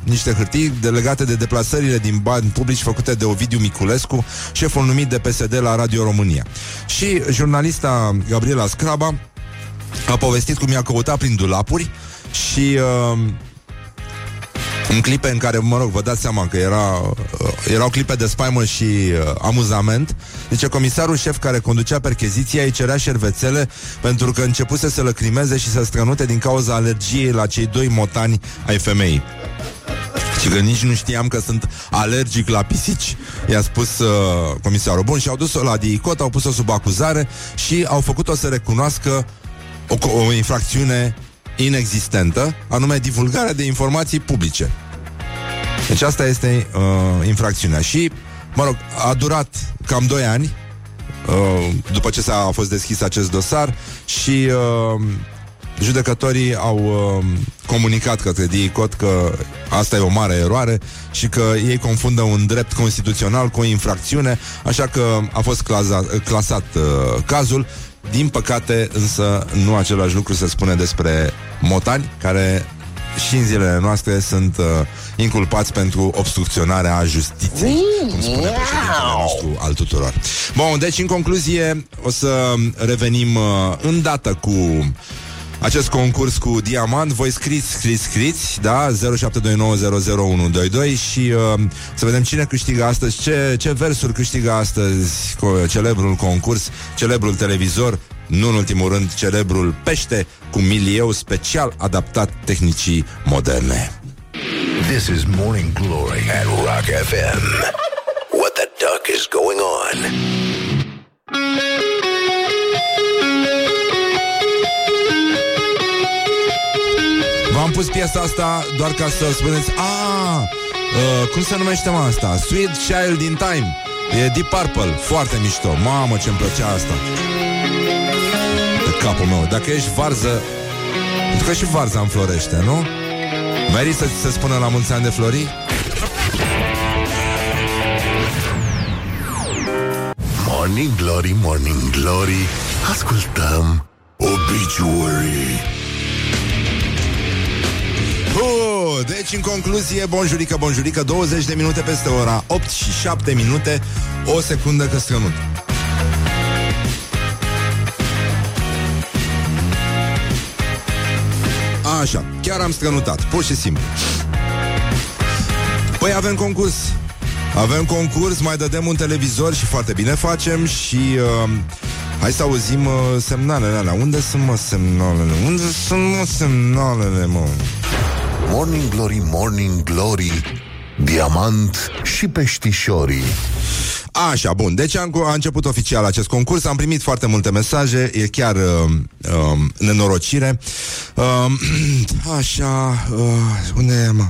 niște hârtii delegate de deplasările din bani publici făcute de Ovidiu Miculescu, șeful numit de PSD la Radio România. Și jurnalista Gabriela Scraba a povestit cum i-a căutat prin dulapuri și uh, în clipe în care, mă rog, vă dați seama că era, uh, erau clipe de spaimă și uh, amuzament. Deci comisarul șef care conducea percheziția îi cerea șervețele pentru că începuse să lăcrimeze și să strănute din cauza alergiei la cei doi motani ai femeii. Și că nici nu știam că sunt alergic la pisici I-a spus uh, comisarul Bun, și au dus-o la DICOT, au pus-o sub acuzare Și au făcut-o să recunoască o, o infracțiune inexistentă Anume divulgarea de informații publice Deci asta este uh, infracțiunea Și, mă rog, a durat cam 2 ani uh, După ce s-a fost deschis acest dosar Și uh, judecătorii au uh, comunicat către DICOT că asta e o mare eroare și că ei confundă un drept constituțional cu o infracțiune, așa că a fost clasa, clasat uh, cazul. Din păcate, însă, nu același lucru se spune despre motani, care și în zilele noastre sunt uh, inculpați pentru obstrucționarea justiției, cum spune președintele nostru al tuturor. Bun, deci, în concluzie, o să revenim uh, îndată cu acest concurs cu diamant. Voi scriți, scriți, scriți, da? 0729001122 și uh, să vedem cine câștigă astăzi, ce, ce versuri câștigă astăzi cu celebrul concurs, celebrul televizor, nu în ultimul rând, celebrul pește cu milieu special adaptat tehnicii moderne. This is Morning Glory at Rock FM. What the duck is going on? V-am pus piesa asta doar ca să spuneți A, uh, cum se numește mă asta? Sweet Child in Time E Deep Purple, foarte mișto Mamă, ce-mi plăcea asta De capul meu Dacă ești varză Pentru că și varza înflorește, nu? Merită să ți se spună la mulți ani de flori? Morning Glory, Morning Glory Ascultăm Obituary deci, în concluzie, bonjurică, bonjurică 20 de minute peste ora 8 și 7 minute O secundă că strănut Așa, chiar am strănutat, pur și simplu Păi avem concurs Avem concurs, mai dădem un televizor și foarte bine facem Și uh, hai să auzim uh, semnalele alea Unde sunt mă semnalele? Unde sunt mă semnalele mă? Morning Glory, Morning Glory Diamant și peștișorii Așa, bun. Deci a, a început oficial acest concurs. Am primit foarte multe mesaje. E chiar uh, uh, nenorocire. Uh, (clears throat) așa, uh, unde e, mă?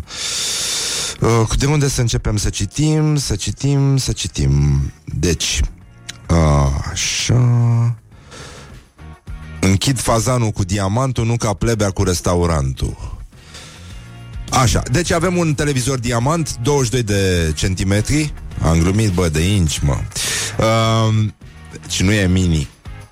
Uh, de unde să începem să citim? Să citim, să citim. Deci, uh, așa... Închid fazanul cu diamantul, nu ca plebea cu restaurantul. Așa, deci avem un televizor diamant, 22 de centimetri. Am glumit, bă, de inci, mă. Uh, și nu e mini.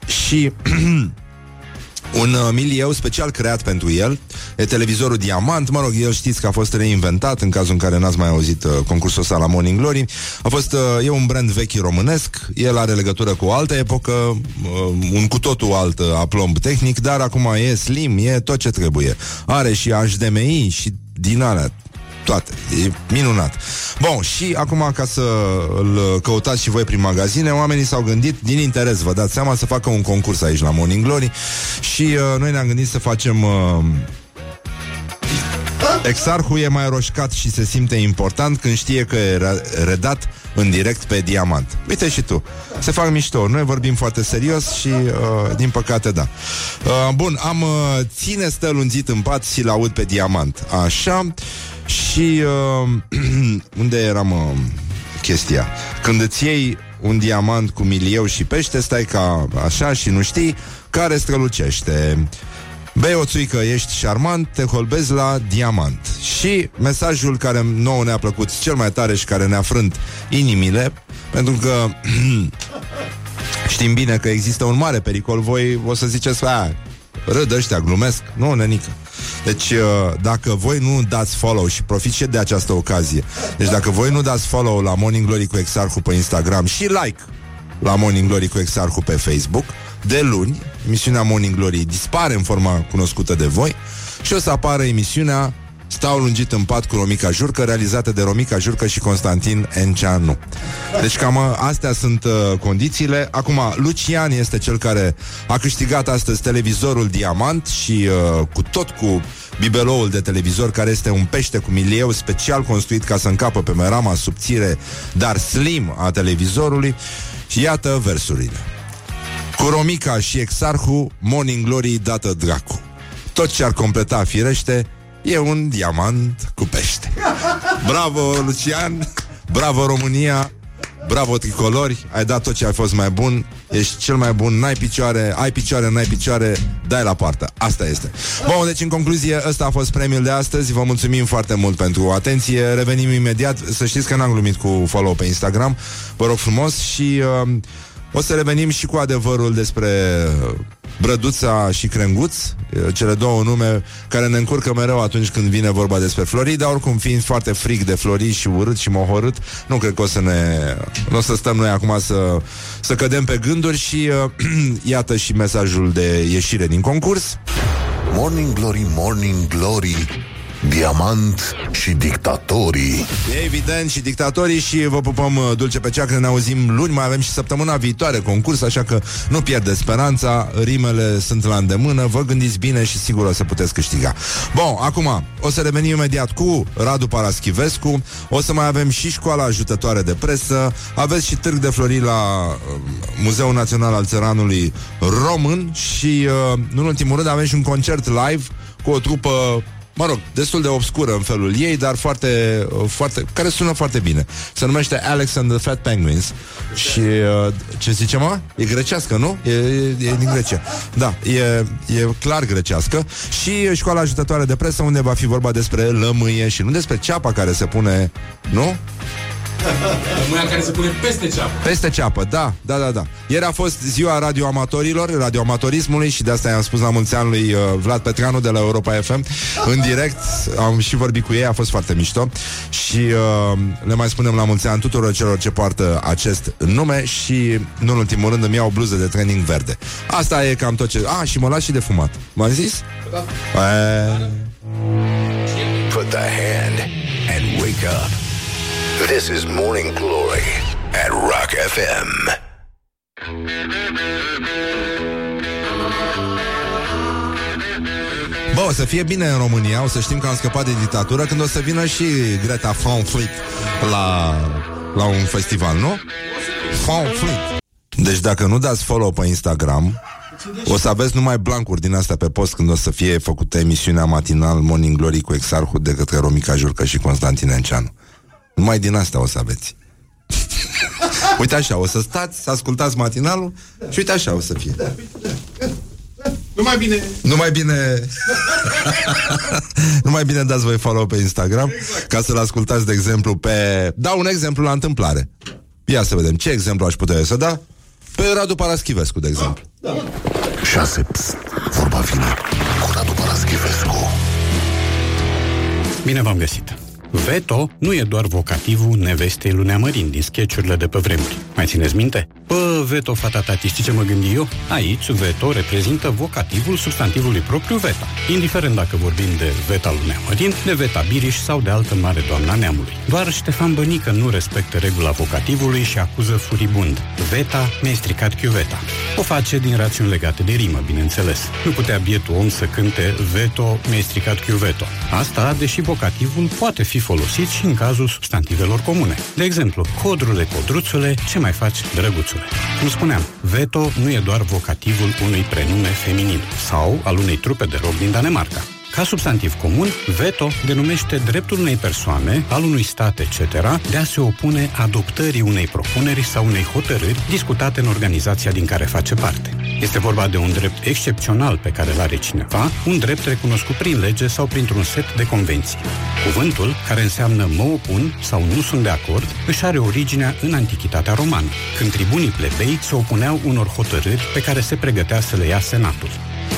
Și (clears throat) un uh, milieu special creat pentru el. E televizorul Diamant, mă rog, el știți că a fost reinventat în cazul în care n-ați mai auzit uh, concursul ăsta la Morning Glory. A fost, uh, e un brand vechi românesc, el are legătură cu o altă epocă, uh, un cu totul alt uh, aplomb tehnic, dar acum e slim, e tot ce trebuie. Are și HDMI și din alea toate. E minunat. Bun, și acum ca să îl căutați și voi prin magazine, oamenii s-au gândit din interes, vă dați seama, să facă un concurs aici la Morning Glory și uh, noi ne-am gândit să facem uh, Exarhul e mai roșcat și se simte important când știe că e re- redat în direct pe diamant. Uite și tu. Se fac mișto. Noi vorbim foarte serios și, uh, din păcate, da. Uh, bun, am uh, ține stă lunzit în pat și l-aud pe diamant. Așa. Și uh, (clears throat) unde era, mă, chestia? Când îți iei un diamant cu milieu și pește, stai ca așa și nu știi care strălucește. Bei o țuică, ești șarmant, te holbezi la diamant. Și mesajul care nouă ne-a plăcut cel mai tare și care ne-a frânt inimile, pentru că (clears throat) știm bine că există un mare pericol, voi o să ziceți, a, râd ăștia, glumesc. Nu, nenică. Deci, uh, dacă voi nu dați follow și profit și de această ocazie, deci dacă voi nu dați follow la Morning Glory cu Exarhu pe Instagram și like la Morning Glory cu Exarhu pe Facebook, de luni, emisiunea Morning Glory dispare în forma cunoscută de voi și o să apară emisiunea Stau lungit în pat cu Romica Jurcă, realizată de Romica Jurcă și Constantin Enceanu. Deci cam uh, astea sunt uh, condițiile. Acum, Lucian este cel care a câștigat astăzi televizorul Diamant și uh, cu tot cu bibeloul de televizor, care este un pește cu milieu special construit ca să încapă pe merama subțire, dar slim a televizorului. Și iată versurile. Cu Romica și Exarhu, Morning Glory dată dracu. Tot ce ar completa firește e un diamant cu pește. Bravo, Lucian! Bravo, România! Bravo, tricolori! Ai dat tot ce ai fost mai bun Ești cel mai bun, n-ai picioare Ai picioare, n-ai picioare, dai la poartă Asta este Bun, deci în concluzie, ăsta a fost premiul de astăzi Vă mulțumim foarte mult pentru atenție Revenim imediat, să știți că n-am glumit cu follow pe Instagram Vă rog frumos și... Uh, o să revenim și cu adevărul despre Brăduța și Crenguț, cele două nume care ne încurcă mereu atunci când vine vorba despre Florida, dar oricum fiind foarte frig de Flori și urât și mohorât, nu cred că o să ne... nu o să stăm noi acum să, să cădem pe gânduri și uh, (clears throat) iată și mesajul de ieșire din concurs. Morning Glory, Morning Glory Diamant și dictatorii Evident și dictatorii și vă pupăm uh, dulce pe ceacră, ne auzim luni, mai avem și săptămâna viitoare concurs, așa că nu pierdeți speranța, rimele sunt la îndemână, vă gândiți bine și sigur o să puteți câștiga. Bun, acum o să revenim imediat cu Radu Paraschivescu, o să mai avem și școala ajutătoare de presă, aveți și târg de flori la uh, Muzeul Național al Țăranului Român și, uh, nu în ultimul rând, avem și un concert live cu o trupă mă rog, destul de obscură în felul ei, dar foarte, uh, foarte, care sună foarte bine. Se numește Alex and the Fat Penguins și uh, ce zice, mă? E grecească, nu? E, e, e din Grecia. Da, e, e clar grecească și școala ajutătoare de presă unde va fi vorba despre lămâie și nu despre ceapa care se pune, nu? Lămâia care se pune peste ceapă. Peste ceapă, da, da, da, da. Ieri a fost ziua radioamatorilor, radioamatorismului și de asta i-am spus la mulți ani lui uh, Vlad Petreanu de la Europa FM. În direct am și vorbit cu ei, a fost foarte mișto și uh, le mai spunem la mulți ani tuturor celor ce poartă acest nume și, nu în ultimul rând, îmi iau o bluză de training verde. Asta e cam tot ce... Ah, și mă las și de fumat. M-am zis? Da. E... Put the hand and wake up This is Morning Glory at Rock FM Bă, o să fie bine în România, o să știm că am scăpat de dictatură când o să vină și Greta Van Fleet la, la un festival, nu? Paul Flint. Deci dacă nu dați follow pe Instagram, o să aveți numai blancuri din astea pe post când o să fie făcută emisiunea matinal Morning Glory cu Exarhul de către Romica Jurcă și Constantin Enceanu. Numai din asta o să aveți. (laughs) uite așa, o să stați, să ascultați matinalul și uite așa o să fie. Nu mai bine... Nu mai bine (laughs) Nu mai bine dați voi follow pe Instagram exact. Ca să-l ascultați, de exemplu, pe Dau un exemplu la întâmplare Ia să vedem, ce exemplu aș putea eu să da? Pe Radu Paraschivescu, de exemplu Da. 6. Pst, vorba vine cu Radu Paraschivescu. Bine v-am găsit! Veto nu e doar vocativul nevestei lui Neamărin din sketchurile de pe vremuri. Mai țineți minte? Pă, veto, fata tati, știți ce mă gândi eu? Aici, veto reprezintă vocativul substantivului propriu veta, indiferent dacă vorbim de veta lui Neamărin, de veta Biriș sau de altă mare doamna neamului. Doar Ștefan Bănică nu respectă regula vocativului și acuză furibund. Veta mi-a stricat chiuveta. O face din rațiuni legate de rimă, bineînțeles. Nu putea bietul om să cânte veto mi-a stricat chiuveto. Asta, deși vocativul poate fi folosit și în cazul substantivelor comune. De exemplu, codrule, codruțule, ce mai faci, drăguțule? Cum spuneam, veto nu e doar vocativul unui prenume feminin sau al unei trupe de rock din Danemarca. Ca substantiv comun, veto denumește dreptul unei persoane, al unui stat, etc., de a se opune adoptării unei propuneri sau unei hotărâri discutate în organizația din care face parte. Este vorba de un drept excepțional pe care îl are cineva, un drept recunoscut prin lege sau printr-un set de convenții. Cuvântul, care înseamnă mă opun sau nu sunt de acord, își are originea în Antichitatea romană, când tribunii plebei se opuneau unor hotărâri pe care se pregătea să le ia senatul.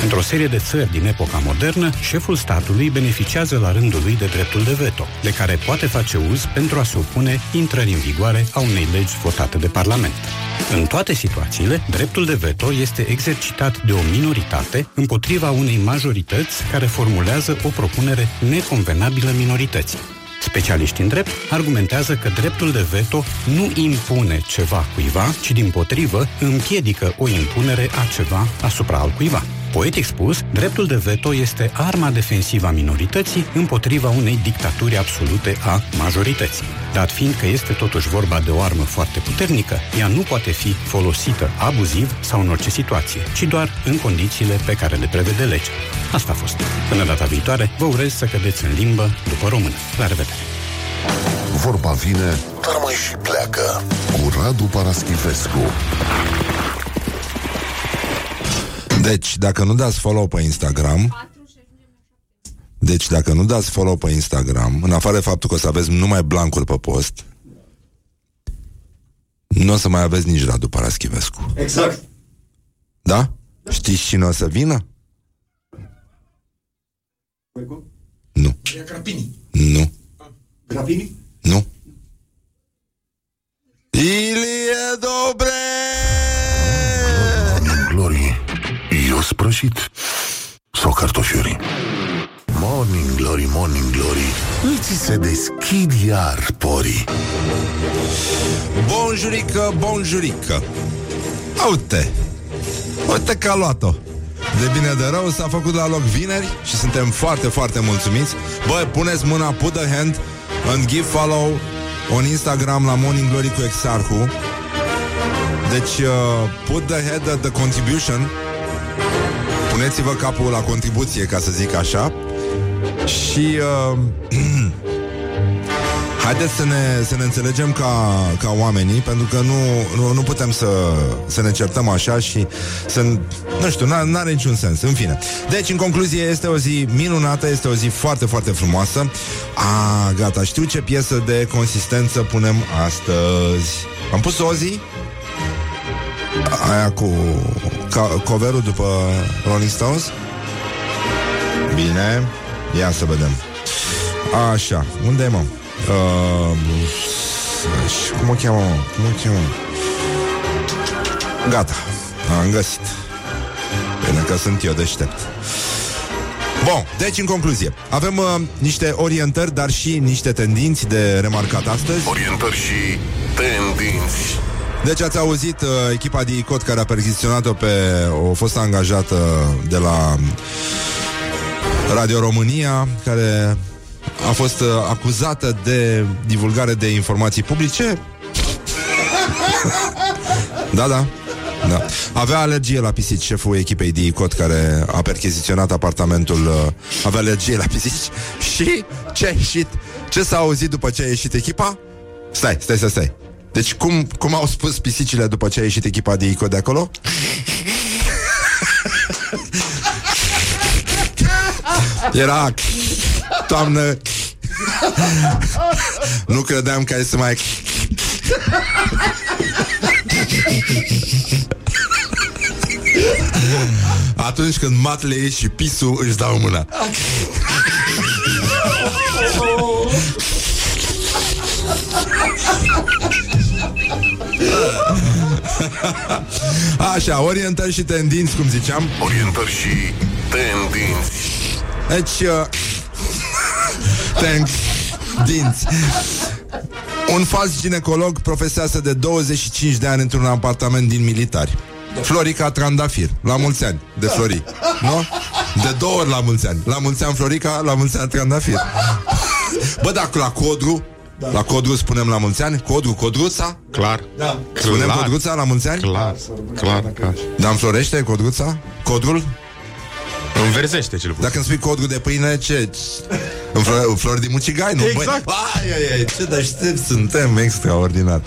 Într-o serie de țări din epoca modernă, șeful statului beneficiază la rândul lui de dreptul de veto, de care poate face uz pentru a se opune intrării în vigoare a unei legi votate de Parlament. În toate situațiile, dreptul de veto este exercitat de o minoritate împotriva unei majorități care formulează o propunere neconvenabilă minorității. Specialiștii în drept argumentează că dreptul de veto nu impune ceva cuiva, ci din potrivă împiedică o impunere a ceva asupra al cuiva. Poetic spus, dreptul de veto este arma defensivă a minorității împotriva unei dictaturi absolute a majorității. Dat fiind că este totuși vorba de o armă foarte puternică, ea nu poate fi folosită abuziv sau în orice situație, ci doar în condițiile pe care le prevede legea. Asta a fost. Până data viitoare, vă urez să cădeți în limbă după română. La revedere! Vorba vine, dar mai și pleacă cu Radu Paraschivescu. Deci, dacă nu dați follow pe Instagram Deci, dacă nu dați follow pe Instagram În afară de faptul că o să aveți numai blancuri pe post Nu o să mai aveți nici Radu Paraschivescu Exact. Da? Știți cine o să vină? Nu Ia Crapini. Nu Grapini? Nu Ilie Dobre Glory, eu sprășit sau cartofiuri? Morning Glory, Morning Glory, îți se deschid iar porii. Bonjurică, bonjurică Uite Uite că a luat-o de bine de rău s-a făcut la loc vineri și suntem foarte, foarte mulțumiți. Băi, puneți mâna, put the hand and give follow on Instagram la Morning Glory cu Exarhu. Deci, uh, put the head at the contribution. Puneți-vă capul la contribuție, ca să zic așa. Și uh, (clears throat) Haideți să ne, să ne înțelegem ca, ca oamenii Pentru că nu, nu, nu putem să, să ne certăm așa Și să, nu știu, nu are niciun sens În fine, deci în concluzie este o zi minunată Este o zi foarte, foarte frumoasă A, gata, știu ce piesă de consistență punem astăzi Am pus o zi? Aia cu ca, coverul după Rolling Stones? Bine, ia să vedem Așa, unde e, mă? Uh, cum o cheamă, mă? Cum o cheamă? Gata, am găsit Bine că sunt eu deștept Bun, deci în concluzie Avem uh, niște orientări, dar și niște tendinți de remarcat astăzi Orientări și tendinți. Deci ați auzit uh, echipa de ICOT care a perchiziționat-o pe o fostă angajată de la Radio România, care a fost uh, acuzată de divulgare de informații publice. (laughs) Da, da. Da. Avea alergie la pisici Șeful echipei de ICOT Care a percheziționat apartamentul uh, Avea alergie la pisici (laughs) Și ce a ieșit Ce s-a auzit după ce a ieșit echipa Stai, stai, stai, stai Deci cum, cum au spus pisicile După ce a ieșit echipa de ICOT de acolo? Era Toamnă. Nu credeam că ai să mai Atunci când matele și pisul își dau mâna (laughs) Așa, orientări și tendinți, cum ziceam. Orientări și tendinți. Deci uh, (laughs) Thanks Dinți Un fals ginecolog profesează de 25 de ani într-un apartament din militari. Florica Trandafir, la mulți ani de Flori, nu? De două ori la mulți ani. La mulți ani Florica, la mulți ani Trandafir. (laughs) Bă, dacă la Codru La Codruț spunem la mulți ani Codru, Codruța Clar da. Spunem Clar. Codruța la mulți ani? Clar, clar, clar Dar înflorește Codruța? Codrul? Înverzește cel puțin Dacă îmi spui codru de pâine, ce? În flori, flori de mucigai, nu? Exact. Băi, ai, ai, ai, ce deștept suntem, extraordinar.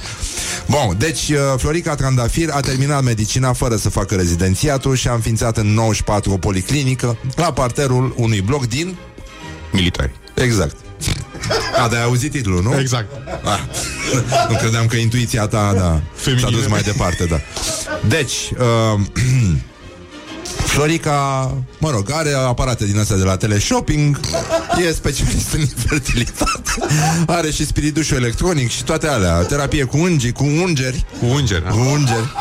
Bun, deci uh, Florica Trandafir a terminat medicina fără să facă rezidențiatul și a înființat în 94 o policlinică la parterul unui bloc din... Militari Exact. A, de ai auzit titlul, nu? Exact Ah, nu credeam că intuiția ta, da, Feminină. s-a dus mai departe, da. Deci, uh, (clears throat) Florica, mă rog, are aparate din astea de la teleshopping E specialist în infertilitate Are și spiritușul electronic și toate alea. Terapie cu ungii, cu ungeri. Cu ungeri Cu ungeri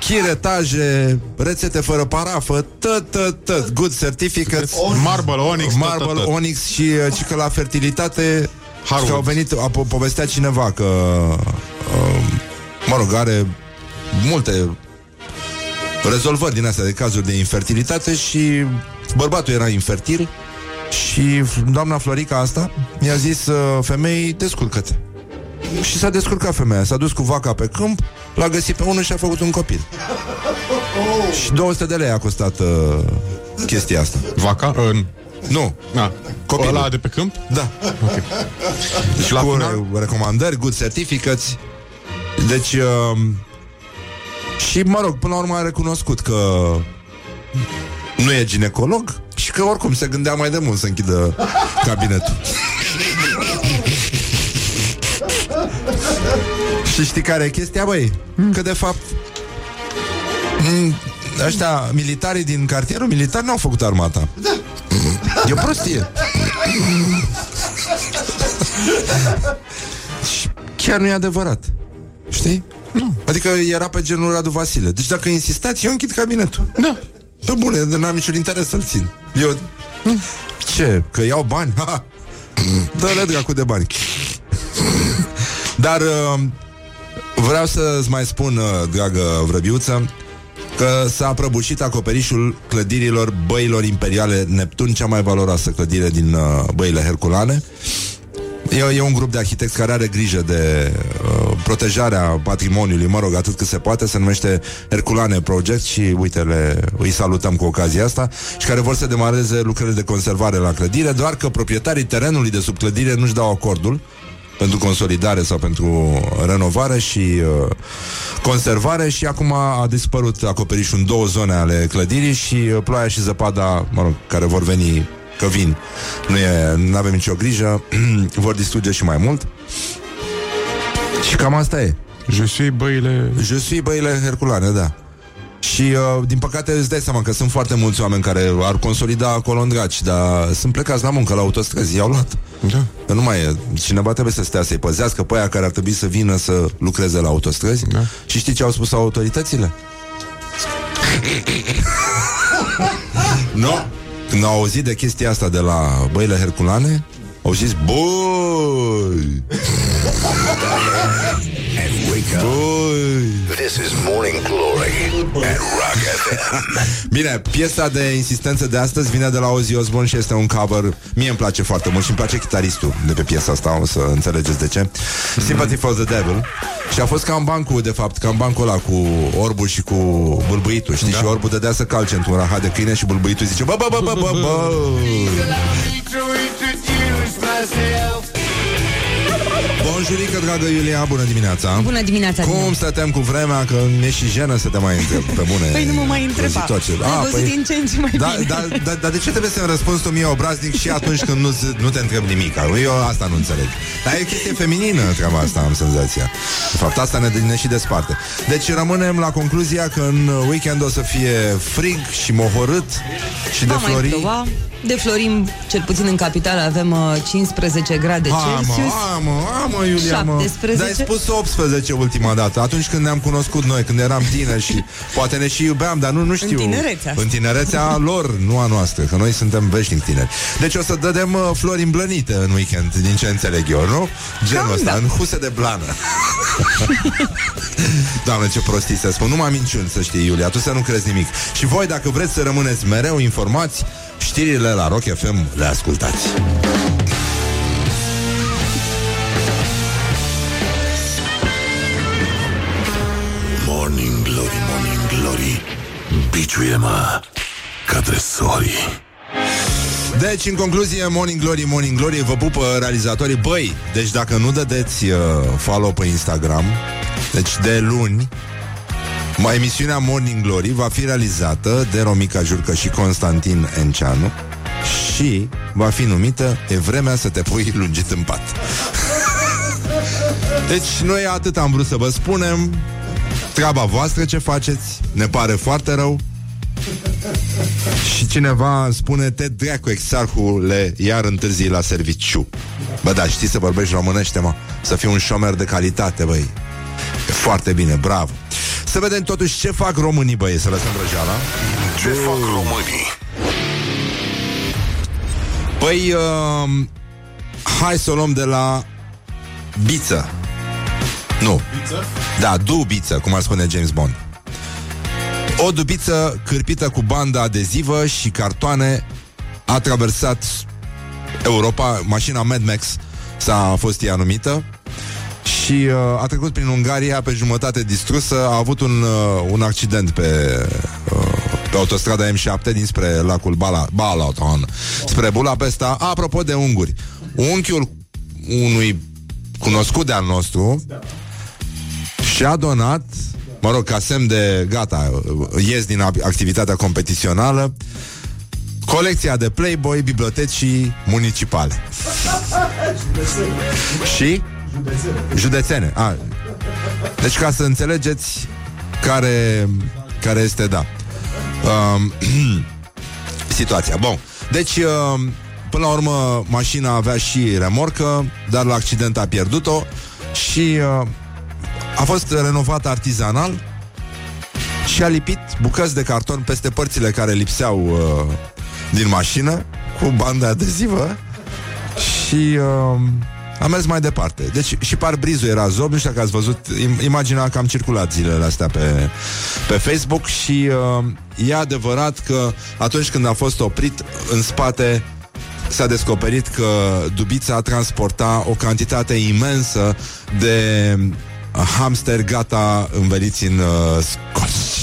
Chiretaje, rețete fără parafă Tot, tot, tot, good certificates. Marble Onyx tot, Marble tot, tot. Onyx și, uh, și că la fertilitate Harwood. Că au venit, a po- povestea cineva că uh, Mă rog, are multe rezolvări din astea de cazuri de infertilitate și bărbatul era infertil și doamna Florica asta mi-a zis uh, femeii, descurcă-te. Și s-a descurcat femeia, s-a dus cu vaca pe câmp, l-a găsit pe unul și a făcut un copil. Și 200 de lei a costat uh, chestia asta. Vaca? În... Nu, Na. Copilul. Ăla de pe câmp? da. Ok Deci la cu final? re- recomandări, good certificates. Deci uh, și mă rog, până la urmă a recunoscut că nu e ginecolog și că oricum se gândea mai de mult să închidă cabinetul. (laughs) și știi care e chestia, băi? Că de fapt m, ăștia militarii din cartierul militar n-au făcut armata. E o prostie. (laughs) Și chiar nu e adevărat. Știi? Nu. Adică era pe genul Radu Vasile. Deci dacă insistați, eu închid cabinetul. Da. Pe bune, n-am niciun interes să-l țin. Eu... Ce? Că iau bani? Ha! Dă-le dracu de bani. Dar uh, vreau să-ți mai spun, uh, dragă vrăbiuță, că s-a prăbușit acoperișul clădirilor băilor imperiale Neptun, cea mai valoroasă clădire din uh, băile Herculane. E, e un grup de arhitecți care are grijă de uh, protejarea patrimoniului, mă rog, atât cât se poate, se numește Herculane Project și uite, le, îi salutăm cu ocazia asta și care vor să demareze lucrările de conservare la clădire, doar că proprietarii terenului de sub clădire nu-și dau acordul pentru consolidare sau pentru renovare și uh, conservare și acum a dispărut acoperișul în două zone ale clădirii și uh, ploaia și zăpada, mă rog, care vor veni că vin. Nu e, nu avem nicio grijă, (clears throat) vor distruge și mai mult. Și cam asta e. Je suis băile... Je suis băile Herculane, da. Și, uh, din păcate, îți dai seama că sunt foarte mulți oameni care ar consolida acolo în draci, dar sunt plecați la muncă la autostrăzi, i-au luat. Da. Că nu mai e. Cineva trebuie să stea să-i păzească pe aia care ar trebui să vină să lucreze la autostrăzi. Da. Și știi ce au spus autoritățile? (laughs) nu? Când au auzit de chestia asta de la băile Herculane, au Au zis, boi! And wake up. This is Morning Glory at Rock FM. Bine, piesa de insistență de astăzi vine de la Ozzy Osbourne și este un cover. Mie îmi place foarte mult și îmi place chitaristul de pe piesa asta, o să înțelegeți de ce. Sympathy for the Devil. Și a fost ca în bancul, de fapt, ca în bancul ăla cu orbul și cu bâlbâitul, știi? Da. Și orbul dădea să calce într-un rahat de câine și bâlbâitul zice bă, bă, bă, bă, bă, bă. (laughs) Bonjurică, dragă Iulia, bună dimineața Bună dimineața, Cum Dinu. stăteam cu vremea, că mi-e și jenă să te mai întreb pe bune Păi nu mă mai întreba. Rozitoace. Ai Ah, văzut din ce în ce mai da, bine. da, da, Dar de ce trebuie să-mi răspunzi tu mie obraznic și atunci când nu, nu te întreb nimic? Eu asta nu înțeleg. Dar e chestie feminină treaba asta, am senzația. De fapt, asta ne, ne și desparte. Deci rămânem la concluzia că în weekend o să fie frig și mohorât și de Va mai florii. ploua. De florim, cel puțin în capitală, avem uh, 15 grade Celsius. Amă, amă, Iulia, mă. 17. Dar ai spus 18 ultima dată, atunci când ne-am cunoscut noi, când eram tineri și (laughs) poate ne și iubeam, dar nu, nu știu. tinerețea asta. În tinerețea lor, nu a noastră, că noi suntem veșnic tineri. Deci o să dădem uh, flori îmblănite în weekend, din ce înțeleg eu, nu? Genul Cam ăsta, da. în huse de blană. (laughs) Doamne, ce prostii să spun. Nu m-am minciuni, să știi, Iulia, tu să nu crezi nimic. Și voi, dacă vreți să rămâneți mereu informați, știrile la Rock FM le ascultați. Biciuie-mă ca tresorii Deci, în concluzie, Morning Glory, Morning Glory, vă pupă realizatorii. Băi, deci dacă nu dădeți uh, follow pe Instagram, deci de luni, mai emisiunea Morning Glory va fi realizată de Romica Jurcă și Constantin Enceanu și va fi numită E vremea să te pui lungit în pat. (laughs) Deci noi atât am vrut să vă spunem Treaba voastră ce faceți Ne pare foarte rău și cineva îmi spune Te dracu, exarhule, iar întârzi la serviciu. Bă, da, știi să vorbești românește, mă? Să fii un șomer de calitate, băi. E foarte bine, bravo. Să vedem totuși ce fac românii, băi Să lăsăm răjeala Ce fac românii? Păi, uh, hai să o luăm de la Biță. Nu. Da, dubiță, cum ar spune James Bond O dubiță cârpită cu bandă adezivă și cartoane a traversat Europa, mașina Mad Max s-a fost ea numită și uh, a trecut prin Ungaria pe jumătate distrusă, a avut un, uh, un accident pe, uh, pe autostrada M7 dinspre lacul Bala, Balaton, spre Budapesta. Apropo de unguri, unchiul unui cunoscut de-al nostru și-a donat mă rog, ca semn de gata, ies din ap- activitatea competițională, colecția de Playboy bibliotecii municipale. Și? Județene. A. Deci ca să înțelegeți care, care este, da. Um, (clears throat) situația. Bun. Deci, um, până la urmă, mașina avea și remorcă, dar la accident a pierdut-o și uh, a fost renovată artizanal și a lipit bucăți de carton peste părțile care lipseau uh, din mașină cu bandă adezivă și uh, a mers mai departe. Deci și parbrizul era zob, nu știu dacă ați văzut, im- imaginea că am circulat zilele astea pe, pe Facebook și uh, e adevărat că atunci când a fost oprit în spate s-a descoperit că Dubița transporta o cantitate imensă de hamster gata înveliți în uh, scotch.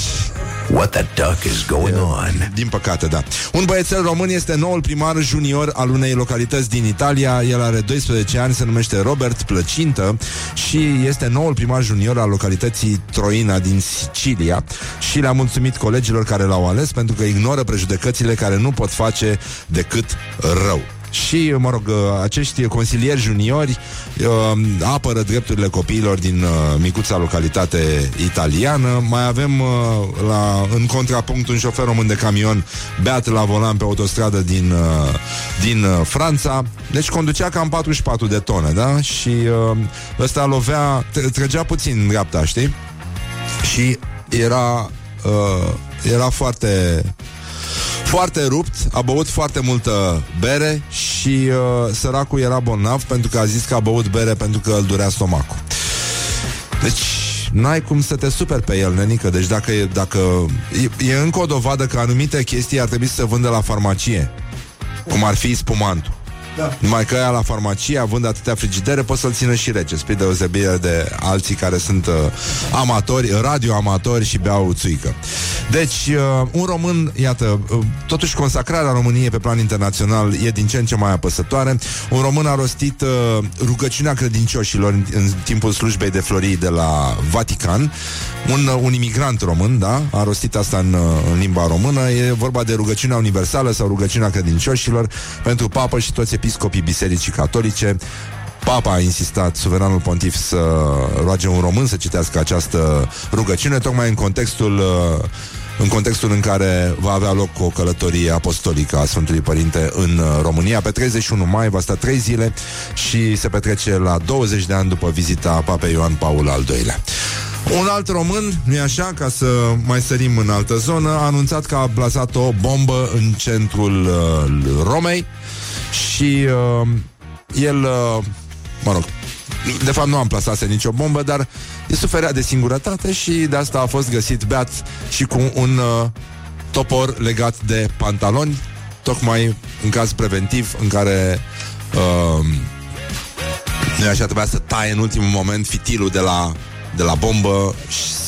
What the duck is going on? Din păcate, da. Un băiețel român este noul primar junior al unei localități din Italia. El are 12 ani, se numește Robert Plăcintă și este noul primar junior al localității Troina din Sicilia și le-a mulțumit colegilor care l-au ales pentru că ignoră prejudecățile care nu pot face decât rău. Și, mă rog, acești consilieri juniori uh, apără drepturile copiilor din uh, micuța localitate italiană. Mai avem uh, la, în contrapunct un șofer român de camion beat la volan pe autostradă din, uh, din uh, Franța. Deci conducea cam 44 de tone, da? Și uh, ăsta lovea, t- trăgea puțin în dreapta, știi? Și era, uh, era foarte foarte rupt, a băut foarte multă bere și uh, săracul era bolnav pentru că a zis că a băut bere pentru că îl durea stomacul. Deci, n-ai cum să te super pe el, nenică. Deci dacă e, dacă e, e încă o dovadă că anumite chestii ar trebui să se vândă la farmacie. Cum ar fi spumantul. Da. Numai că aia la farmacie, având atâtea frigidere, poți să-l țină și rece, spre deosebire de alții care sunt uh, amatori, radioamatori și beau țuică. Deci, uh, un român, iată, uh, totuși consacrarea României pe plan internațional e din ce în ce mai apăsătoare. Un român a rostit uh, rugăciunea credincioșilor în, în timpul slujbei de florii de la Vatican. Un, uh, un imigrant român, da, a rostit asta în, uh, în limba română. E vorba de rugăciunea universală sau rugăciunea credincioșilor pentru papă și toți episcopii bisericii catolice. Papa a insistat, suveranul pontif, să roage un român să citească această rugăciune, tocmai în contextul uh, în contextul în care va avea loc o călătorie apostolică a Sfântului Părinte în uh, România. Pe 31 mai va sta 3 zile și se petrece la 20 de ani după vizita Papei Ioan Paul al II-lea. Un alt român, nu-i așa, ca să mai sărim în altă zonă, a anunțat că a plasat o bombă în centrul uh, Romei și uh, el, uh, mă rog, de fapt nu am plasat nicio bombă, dar e suferea de singurătate și de asta a fost găsit beat și cu un uh, topor legat de pantaloni, tocmai în caz preventiv în care uh, nu așa trebuia să taie în ultimul moment fitilul de la de la bombă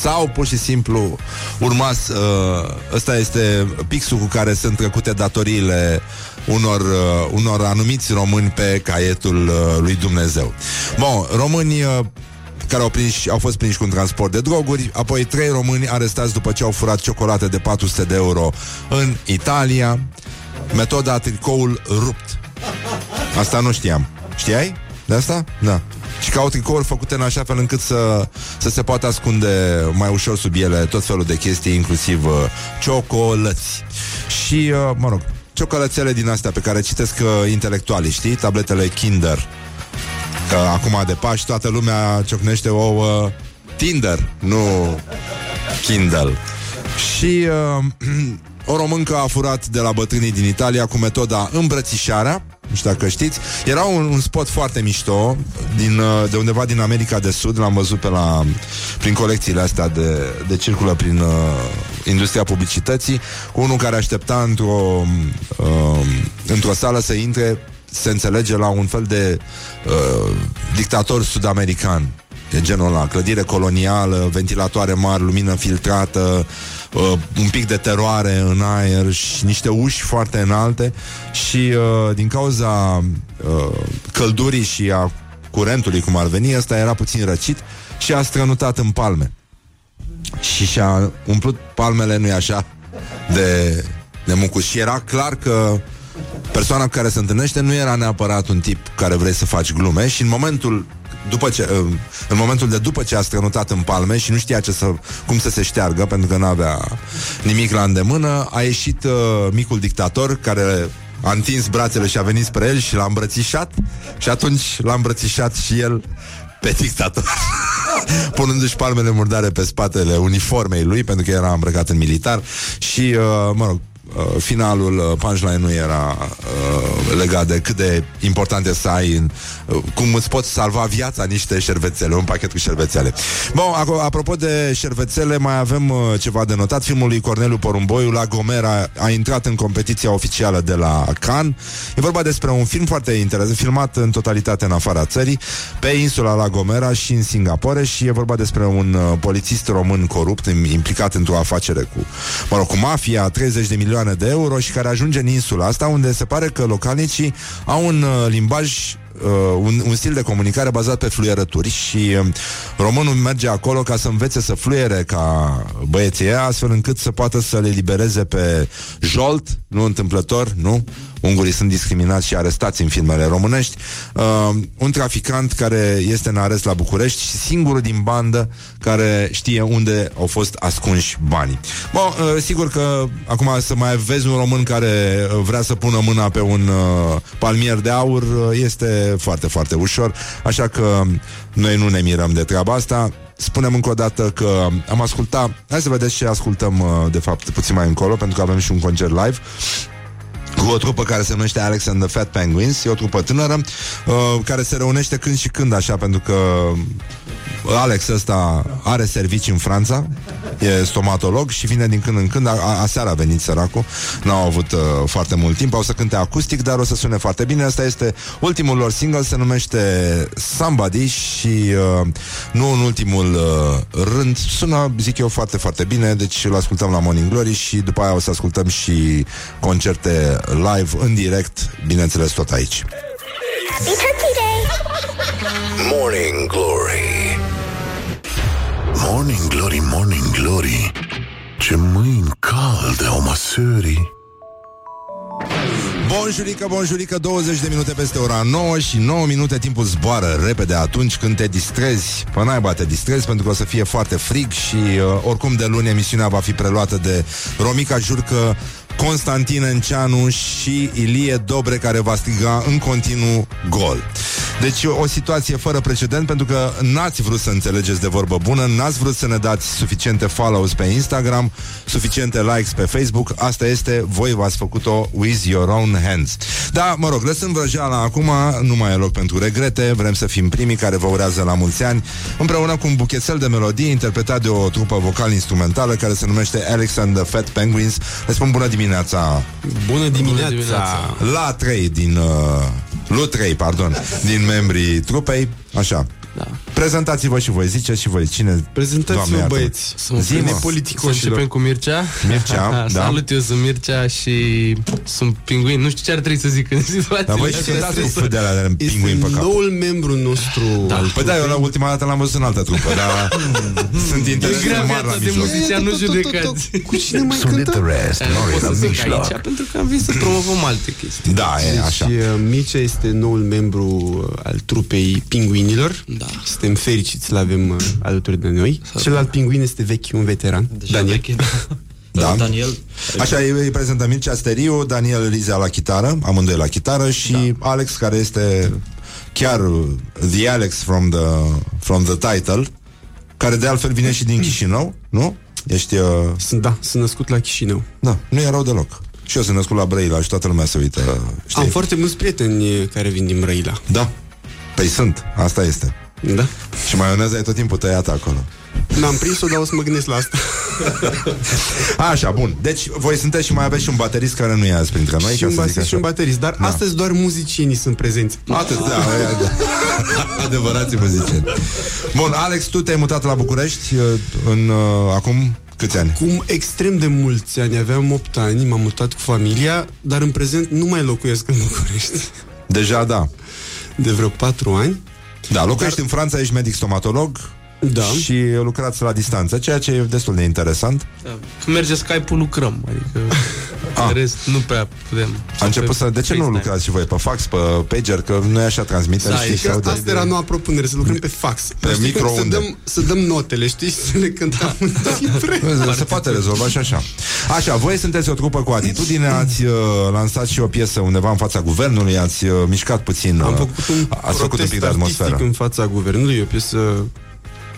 sau pur și simplu urma uh, ăsta este pixul cu care sunt trecute datoriile unor, uh, unor anumiți români pe caietul uh, lui Dumnezeu. Bun, români uh, care au, prins, au fost prinși cu un transport de droguri, apoi trei români arestați după ce au furat ciocolate de 400 de euro în Italia. Metoda tricoul rupt. Asta nu știam. Știai de asta? Da. Și că au tricouri făcute în așa fel încât să, să se poată ascunde mai ușor sub ele tot felul de chestii, inclusiv uh, ciocolăți. Și, uh, mă rog, ciocolățele din astea pe care citesc uh, intelectualii, știi? Tabletele Kinder. Că acum de Paști toată lumea ciocnește ouă Tinder, nu Kindle. Și uh, (clears throat) o româncă a furat de la bătrânii din Italia cu metoda îmbrățișarea, nu știu dacă știți. Era un, un spot foarte mișto din, uh, de undeva din America de Sud, l-am văzut pe la, prin colecțiile astea de, de circulă prin uh, industria publicității, cu unul care aștepta într-o, uh, într-o sală să intre se înțelege la un fel de uh, dictator sud-american. E genul ăla, clădire colonială, ventilatoare mari, lumină filtrată, uh, un pic de teroare în aer și niște uși foarte înalte și uh, din cauza uh, căldurii și a curentului, cum ar veni, ăsta era puțin răcit și a strănutat în palme. Și și-a umplut palmele, nu-i așa, de, de mucus. Și era clar că persoana cu care se întâlnește nu era neapărat un tip care vrei să faci glume și în momentul după ce, în momentul de după ce a strănutat în palme și nu știa ce să, cum să se șteargă pentru că nu avea nimic la îndemână, a ieșit uh, micul dictator care a întins brațele și a venit spre el și l-a îmbrățișat și atunci l-a îmbrățișat și el pe dictator (laughs) punându-și palmele murdare pe spatele uniformei lui pentru că era îmbrăcat în militar și, uh, mă rog, uh, finalul uh, punchline nu era uh, legat de cât de important e să ai în, uh, cum îți poți salva viața niște șervețele, un pachet cu șervețele. Bun, aco- apropo de șervețele, mai avem uh, ceva de notat. Filmul lui Corneliu Porumboiu la Gomera a intrat în competiția oficială de la Cannes. E vorba despre un film foarte interesant, filmat în totalitate în afara țării, pe insula La Gomera și în Singapore și e vorba despre un uh, polițist român corupt im- implicat într-o afacere cu, mă rog, cu mafia, 30 de milioane de euro și care ajunge în insula asta unde se pare că localnicii au un uh, limbaj uh, un, un stil de comunicare bazat pe fluierături și uh, românul merge acolo ca să învețe să fluiere ca băieții ăia, astfel încât să poată să le libereze pe jolt, nu întâmplător, nu? Ungurii sunt discriminați și arestați în filmele românești. Uh, un traficant care este în arest la București și singurul din bandă care știe unde au fost ascunși banii. Bun, uh, sigur că acum să mai vezi un român care uh, vrea să pună mâna pe un uh, palmier de aur uh, este foarte, foarte ușor, așa că noi nu ne mirăm de treaba asta. Spunem încă o dată că am ascultat, hai să vedeți ce ascultăm uh, de fapt puțin mai încolo, pentru că avem și un concert live. Cu o trupă care se numește Alex and the Fat Penguins. E o trupă tânără uh, care se reunește când și când așa, pentru că Alex ăsta are servicii în Franța, e stomatolog și vine din când în când. A, a, aseară a venit săracul, n-au avut uh, foarte mult timp, au să cânte acustic, dar o să sune foarte bine. Asta este ultimul lor single, se numește Somebody și uh, nu în ultimul uh, rând, sună, zic eu, foarte, foarte bine, deci îl ascultăm la Morning Glory și după aia o să ascultăm și concerte live, în direct, bineînțeles tot aici. Happy Turkey Day! Morning Glory Morning Glory, Morning Glory Ce mâini calde au măsării Bonjurică, bonjurică, 20 de minute peste ora 9 și 9 minute timpul zboară repede atunci când te distrezi. Până naiba te distrezi pentru că o să fie foarte frig și uh, oricum de luni emisiunea va fi preluată de Romica Jurcă, Constantin Enceanu și Ilie Dobre care va striga în continuu gol. Deci o situație fără precedent pentru că n-ați vrut să înțelegeți de vorbă bună, n-ați vrut să ne dați suficiente follows pe Instagram, suficiente likes pe Facebook, asta este, voi v-ați făcut-o with your own hands. Da, mă rog, lăsând vrăjeala acum, nu mai e loc pentru regrete, vrem să fim primii care vă urează la mulți ani, împreună cu un buchețel de melodii interpretat de o trupă vocal-instrumentală care se numește Alexander Fat Penguins. Le spun bună dimineața! Bună dimineața! Bună dimineața. La trei din... Uh, Lu 3, pardon, din membrii trupei, așa. Da. Prezentați-vă și voi, ziceți și voi cine Prezentați-vă Doamne, băieți. Zi-mă. Sunt Să politicoșilor Să începem cu Mircea? Mircea, (laughs) da. Salut, eu sunt Mircea și sunt pinguin Nu știu ce ar trebui să zic în situația Dar voi și cântați cu fâ de alea de pinguin pe cap noul membru nostru. Da. al Păi da, eu la ultima dată l-am văzut în altă trupă Dar (laughs) sunt interese mari la de mijloc. muzician, nu judecați. Cu cine mai Sunt cântă? the rest Nu Nori pot la să zic mijloc. aici Pentru că am venit să promovăm alte chestii. Da, e așa. Deci, uh, Mircea este noul membru uh, al trupei pinguinilor. Da. Suntem fericiți să-l avem uh, alături de noi Celălalt pinguin este vechi, un veteran Deja Daniel veche, (laughs) da. Da. Daniel. Așa, îi îi prezentăm Mircea Steriu, Daniel Rizea la chitară, amândoi la chitară și da. Alex, care este chiar the Alex from the, from the title, care de altfel vine și din Chișinău, nu? Ești... Uh... Sunt, da, sunt născut la Chișinău Da, nu e rău deloc. Și eu sunt născut la Brăila și toată lumea se uită. Știi? Am foarte mulți prieteni uh, care vin din Brăila Da. Păi sunt, asta este. Da Și maioneza e tot timpul tăiată acolo. N-am prins-o, dar o să mă gândesc la asta (laughs) Așa, bun. Deci voi sunteți și mai aveți și un baterist care nu e azi printre noi. Și ca un să zic basist așa. și un baterist Dar Da. astăzi doar muzicienii sunt prezenți Atât, da, e, da. (laughs) Adevărații muzicieni. Bun, Alex, tu te-ai mutat la București uh, în uh, acum câți ani? Cum extrem de mulți ani Aveam 8 ani, m-am mutat cu familia Dar în prezent nu mai locuiesc în București Deja da. De vreo 4 ani Da, locuiești în Franța, ești medic stomatolog Da. și lucrați la distanță, ceea ce e destul de interesant. Da. Când merge Skype-ul, lucrăm. Adică, (laughs) Ah. în rest, nu prea putem. A început să... De ce nu lucrați și voi pe fax, pe pager, că nu e așa transmitere, Da, știi, e se că aude. asta era noua propunere, să lucrăm pe fax. Pe Știi, microunde. Să dăm, să dăm notele, știi, și să le cântăm în (laughs) cifre. Vezi, Se poate rezolva și așa. Așa, voi sunteți o trupă cu atitudine, ați uh, lansat și o piesă undeva în fața guvernului, ați uh, mișcat puțin, uh, Am făcut un ați făcut un pic de protest atmosferă. artistic în fața guvernului, e o piesă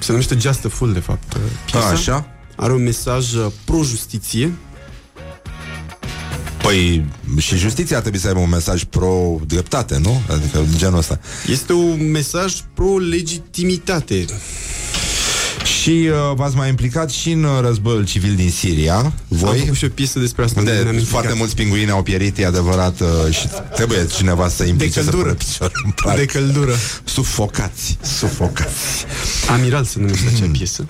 se numește Just a Fool, de fapt. Piesa. A, așa? Are un mesaj uh, pro-justiție. Păi și justiția ar trebui să aibă un mesaj pro-dreptate, nu? Adică genul ăsta. Este un mesaj pro-legitimitate. Și uh, v-ați mai implicat și în uh, războiul civil din Siria, voi? Am făcut și o piesă despre asta. unde Unde ne-am foarte implicat. mulți pinguini au pierit, e adevărat, uh, și trebuie cineva să implice De căldură. să pună picior în parc. De căldură. Sufocați, sufocați. Amiral se numește acea piesă.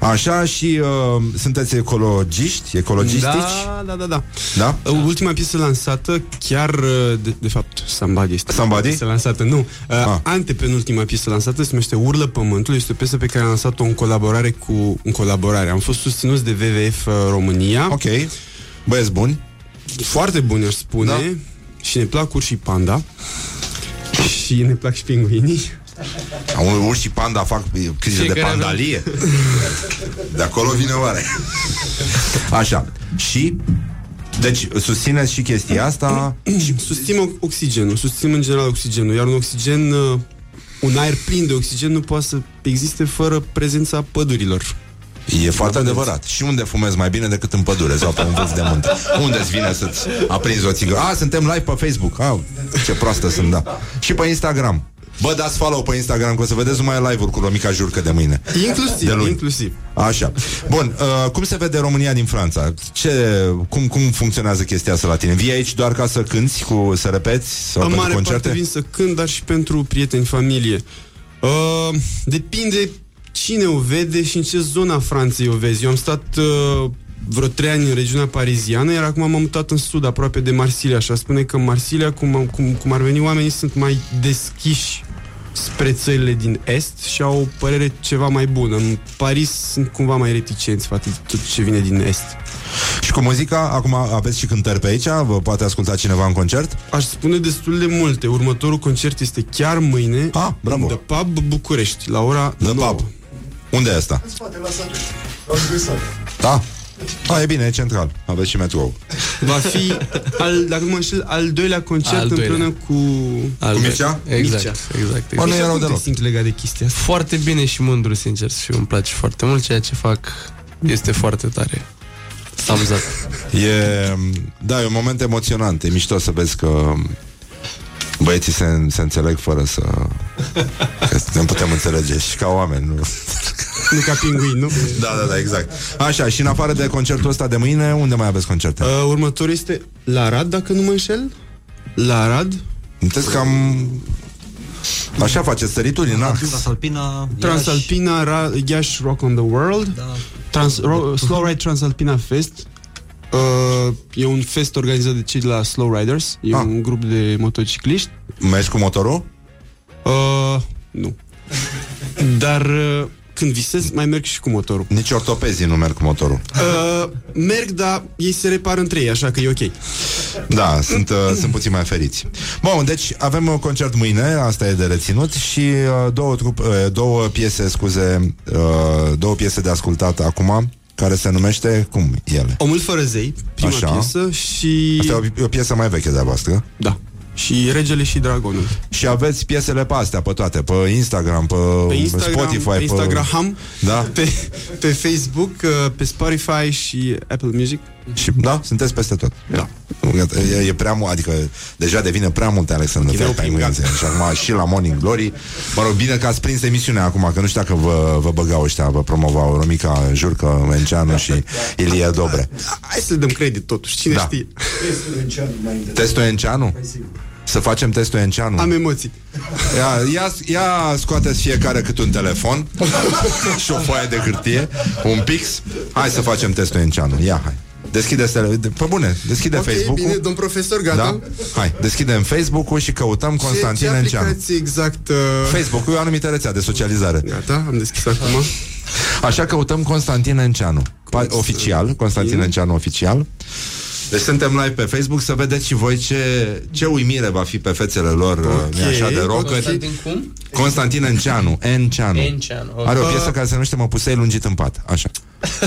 Așa și uh, sunteți ecologiști, ecologistici? Da, da, da, da. Da? Uh, Ultima piesă lansată, chiar, uh, de, de fapt, Somebody este Somebody? piesă lansată, nu. Uh, Ah. Antepenultima piesă lansată se numește Urlă Pământul, este o piesă pe care am lansat-o în colaborare cu... În colaborare. Am fost susținuți de WWF uh, România. Ok. Băieți buni. Foarte buni, aș spune. Da. Și ne plac urși panda. și ne plac și pinguinii. Au urși și panda fac crize de Fiecare pandalie. De acolo vine oare. Așa. Și deci susțineți și chestia asta Susținem oxigenul, susținem în general oxigenul, iar un oxigen, uh, un aer plin de oxigen nu poate să existe fără prezența pădurilor. E foarte adevărat. Și unde fumezi mai bine decât în pădure sau pe un vârf de munte? Unde îți vine să-ți aprinzi o țigără? A, suntem live pe Facebook. A, ce proastă sunt, da. Și pe Instagram. Bă, dați follow pe Instagram, că o să vedeți numai live-uri cu Romica Jurcă de mâine. Inclusiv, de luni. inclusiv. Așa. Bun, uh, cum se vede România din Franța? Ce, cum, cum funcționează chestia asta la tine? Vii aici doar ca să cânti, cu, să repeți? Sau În pentru mare concerte? parte vin să cânt, dar și pentru prieteni, familie. Uh, depinde cine o vede și în ce zona Franței o vezi. Eu am stat uh, vreo trei ani în regiunea pariziană, iar acum m-am mutat în sud, aproape de Marsilia. Și aș spune că în Marsilia, cum, cum, cum ar veni oamenii, sunt mai deschiși spre țările din Est și au o părere ceva mai bună. În Paris sunt cumva mai reticenți față de tot ce vine din Est. Și cu muzica, acum aveți și cântări pe aici? Vă poate asculta cineva în concert? Aș spune destul de multe. Următorul concert este chiar mâine ah, bravo. în The Pub București, la ora The 9. Pub. Unde e asta? În spate, la sat. La Sat. Da? A, e bine, e central. Aveți și metrou. Va fi, al, dacă nu mă înșel, al doilea concert Al doilea. împreună cu... Al Cu doilea. Mircea? Exact, Mircea. exact. Bă, nu exact. erau Cum te deloc. simți legat de chestia asta? Foarte bine și mândru, sincer, și îmi place foarte mult ceea ce fac. Este foarte tare. Thumbs up. E, da, e un moment emoționant. E mișto să vezi că băieții se, se înțeleg fără să... Că ne putem înțelege și ca oameni, nu? Nu ca pinguin, nu? Da, da, da, exact. Așa, și în afară de concertul ăsta de mâine, unde mai aveți concerte? Uh, următorul este la Arad, dacă nu mă înșel. La Arad. Sunteți cam... Așa faceți sărituri în ax. Transalpina, Transalpina, Ra- Iași Rock on the World. Da. Trans- Ro- Slow Ride Transalpina Fest. Uh, e un fest organizat de cei de la Slow Riders. E Ah. un grup de motocicliști. Mergi cu motorul? Uh, nu. (laughs) Dar uh, când visez, mai merg și cu motorul. Nici ortopezii nu merg cu motorul. Uh, merg, dar ei se repară între ei, așa că e ok. Da, sunt, uh, sunt puțin mai feriți. Bun, deci avem un concert mâine, asta e de reținut și uh, două, trup, uh, două piese, scuze, uh, două piese de ascultat acum, care se numește, cum ele? Omul fără zei, prima Așa. piesă și... Asta e o, o piesă mai veche de-a voastră. Da. Și Regele și Dragonul. Și aveți piesele pe astea, pe toate, pe Instagram, pe, Pe Instagram, Spotify, pe Instagram, Da? pe, pe Facebook, uh, pe Spotify și Apple Music. Și, da, sunteți peste tot. Da. E, e prea mult, adică deja devine prea multe Alexandru Chineu Fel pe prin mâine. Și acum și la Morning Glory. Mă rog, bine că ați prins emisiunea acum, că nu știu dacă vă, vă băgau ăștia, vă promovau Romica Jurcă, Menceanu și Ilie Dobre. Hai să le dăm credit totuși, cine Da. știe. Testul Enceanu? Să facem testul Enceanu? Am emoții. Ia, ia, ia scoateți fiecare cât un telefon (laughs) și o foaie de hârtie, un pix. Hai să facem testul Enceanu. Ia, hai. Deschideți tele... de- Pe bune, deschide Ok, Facebook-ul. bine, domn profesor, gata? Da? Hai, deschidem Facebook-ul și căutăm Constantin ce, ce Enceanu. aplicație exact... Uh... Facebook-ul e o anumită rețea de socializare. Gata, am deschis acum. Așa căutăm Constantin Enceanu. Pa- oficial, Constantin Enceanu oficial. Deci suntem live pe Facebook să vedeți și voi ce, ce uimire va fi pe fețele lor, okay. așa de rockeri. Constantin cum? Constantin Enceanu, Enceanu. Enceanu, ok. Are o piesă care se numește Mă pusei lungit în pat. Așa.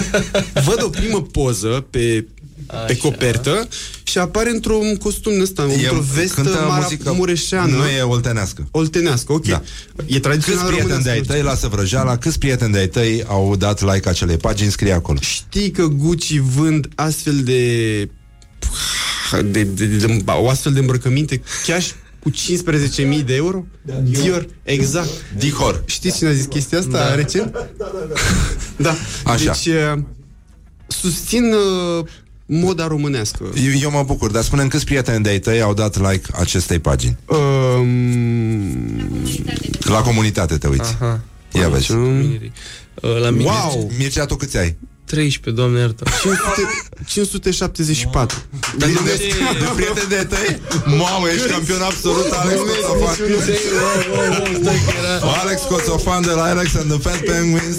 (laughs) Văd o primă poză pe, pe copertă și apare într-un costum ăsta, într-o vestă cântă mara, muzică, mureșeană. Nu e oltenească. Oltenească, ok. Da. E tradițional Câți prieteni de-ai românesc. tăi, lasă vrăjeala, câți prieteni de-ai tăi au dat like acelei pagini, scrie acolo. Știi că Gucci vând astfel de, de, de, de, de o astfel de îmbrăcăminte chiar și cu 15.000 de euro? Dior, exact. Dihor. Știți cine a zis chestia asta Da. recent? (laughs) Da. Așa. Deci, uh, susțin uh, moda românească. Eu, eu mă bucur, dar spune câți prieteni de-ai tăi au dat like acestei pagini. Um, La comunitate te uiți. Aha. Ia vezi. Miri. Uh, La mine Wow! Mircea, tu câți ai? 13, doamne iartă. 500, 574. De, de, de prieteni de tăi? Mamă, ești campion absolut, Alex Coțofan. Alex Coțofan de la Alex and the Fat Penguins.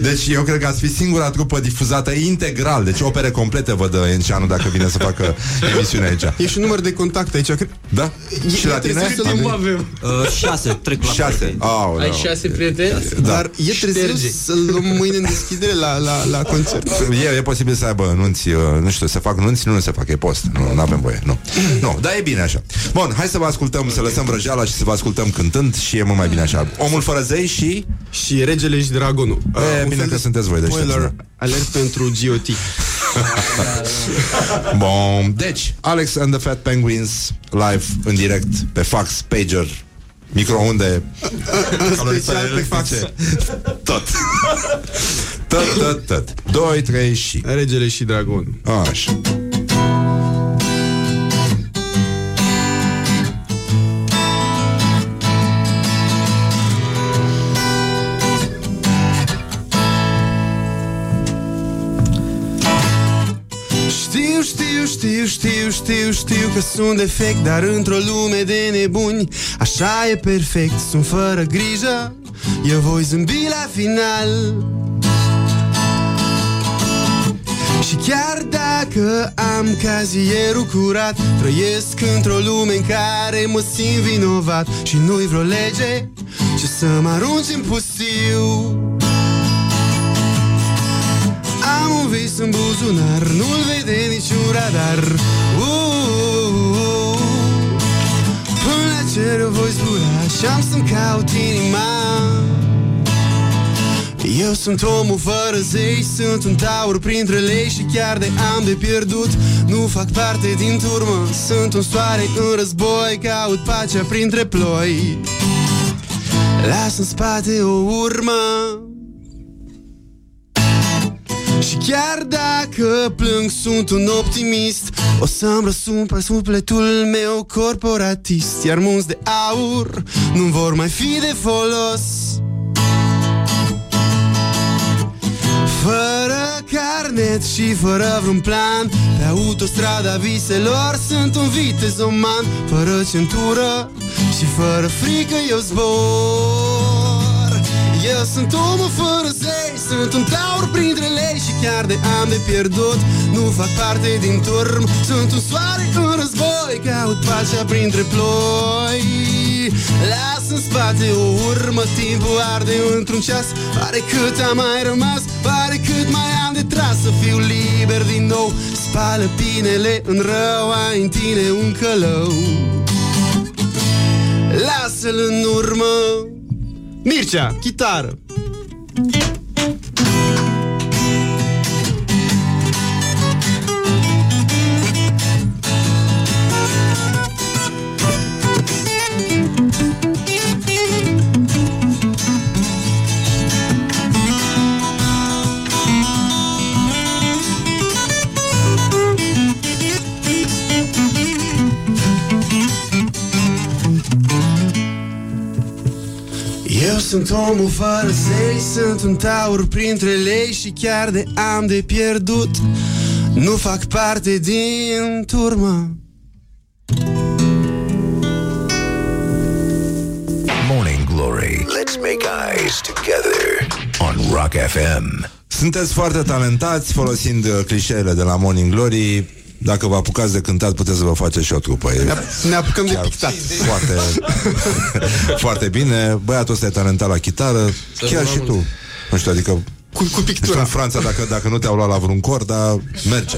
Deci eu cred că ați fi singura trupă difuzată integral. Deci opere complete vă dă Enceanu dacă vine să facă emisiunea aici. E și un număr de contact aici. Cred... Da? E- Și la e tine? trebuie să-l Timp iau- avem. Uh, șase, trec la Șase. Aoleu. Ai șase prieteni? Dar e trebuie Șterge. să-l luăm mâine în deschidere la, la, la concert. E, e posibil să aibă nunți, uh, nu știu, să fac nunți, nu, nu se fac, e post. Nu, nu avem voie, nu. Nu, dar e bine așa. Bun, hai să vă ascultăm, să lăsăm vrăjeala și să vă ascultăm cântând și e mult mai bine așa. Omul fără Păzăi și... Și regele și dragonul. E, un bine fel că de sunteți voi deștepți, Spoiler da. alert pentru GOT. (laughs) Bun, deci Alex and the Fat Penguins Live în direct pe fax, pager Microunde Special pe fax. Tot (laughs) Tot, tot, tot. 2, 3 și Regele și dragonul. Așa. Știu, știu, știu, știu, știu, știu că sunt defect Dar într-o lume de nebuni Așa e perfect, sunt fără grijă Eu voi zâmbi la final Și chiar dacă am cazierul curat Trăiesc într-o lume în care mă simt vinovat. Și nu-i vreo lege ce să mă arunci în pustiu Am un vis în buzunar, nu-l vede niciun radar. Uh, Până la cer eu voi zbura și am să-mi caut inima eu sunt omul fără zei Sunt un taur printre lei Și chiar de am de pierdut. Nu fac parte din turmă Sunt un soare în război Caut pacea printre ploi. Las în spate o urmă. Și chiar dacă plâng, sunt un optimist. O să-mi răsum pe sufletul meu corporatist. Iar munți de aur nu vor mai fi de folos Fără carnet și fără vreun plan Pe autostrada viselor sunt un vitezoman Fără centură și fără frică eu zbor Eu sunt omul fără zei Sunt un taur printre lei Și chiar de am de pierdut. Nu fac parte din turm Sunt un soare în război Caut pacea printre ploi. Las în spate o urmă Timpul arde într-un ceas. Pare cât am mai rămas Pare cât mai am de tras. Să fiu liber din nou Spală binele în rău Ai în tine un călău. Lasă-l în urmă Mircea, chitară Eu sunt omul fără zei Sunt un taur printre lei Și chiar de am de pierdut Nu fac parte din turmă Morning Glory. Let's make eyes together on Rock FM. Sunteți foarte talentați folosind uh, clișeele de la Morning Glory dacă vă apucați de cântat, puteți să vă faceți și o trupă. E Ne apucăm de chiar pictat foarte, (laughs) foarte bine. Băiatul ăsta e talentat la chitară, chiar și tu. Nu știu, adică cu, cu pictura. în Franța, dacă, dacă nu te-au luat la vreun cor, dar merge.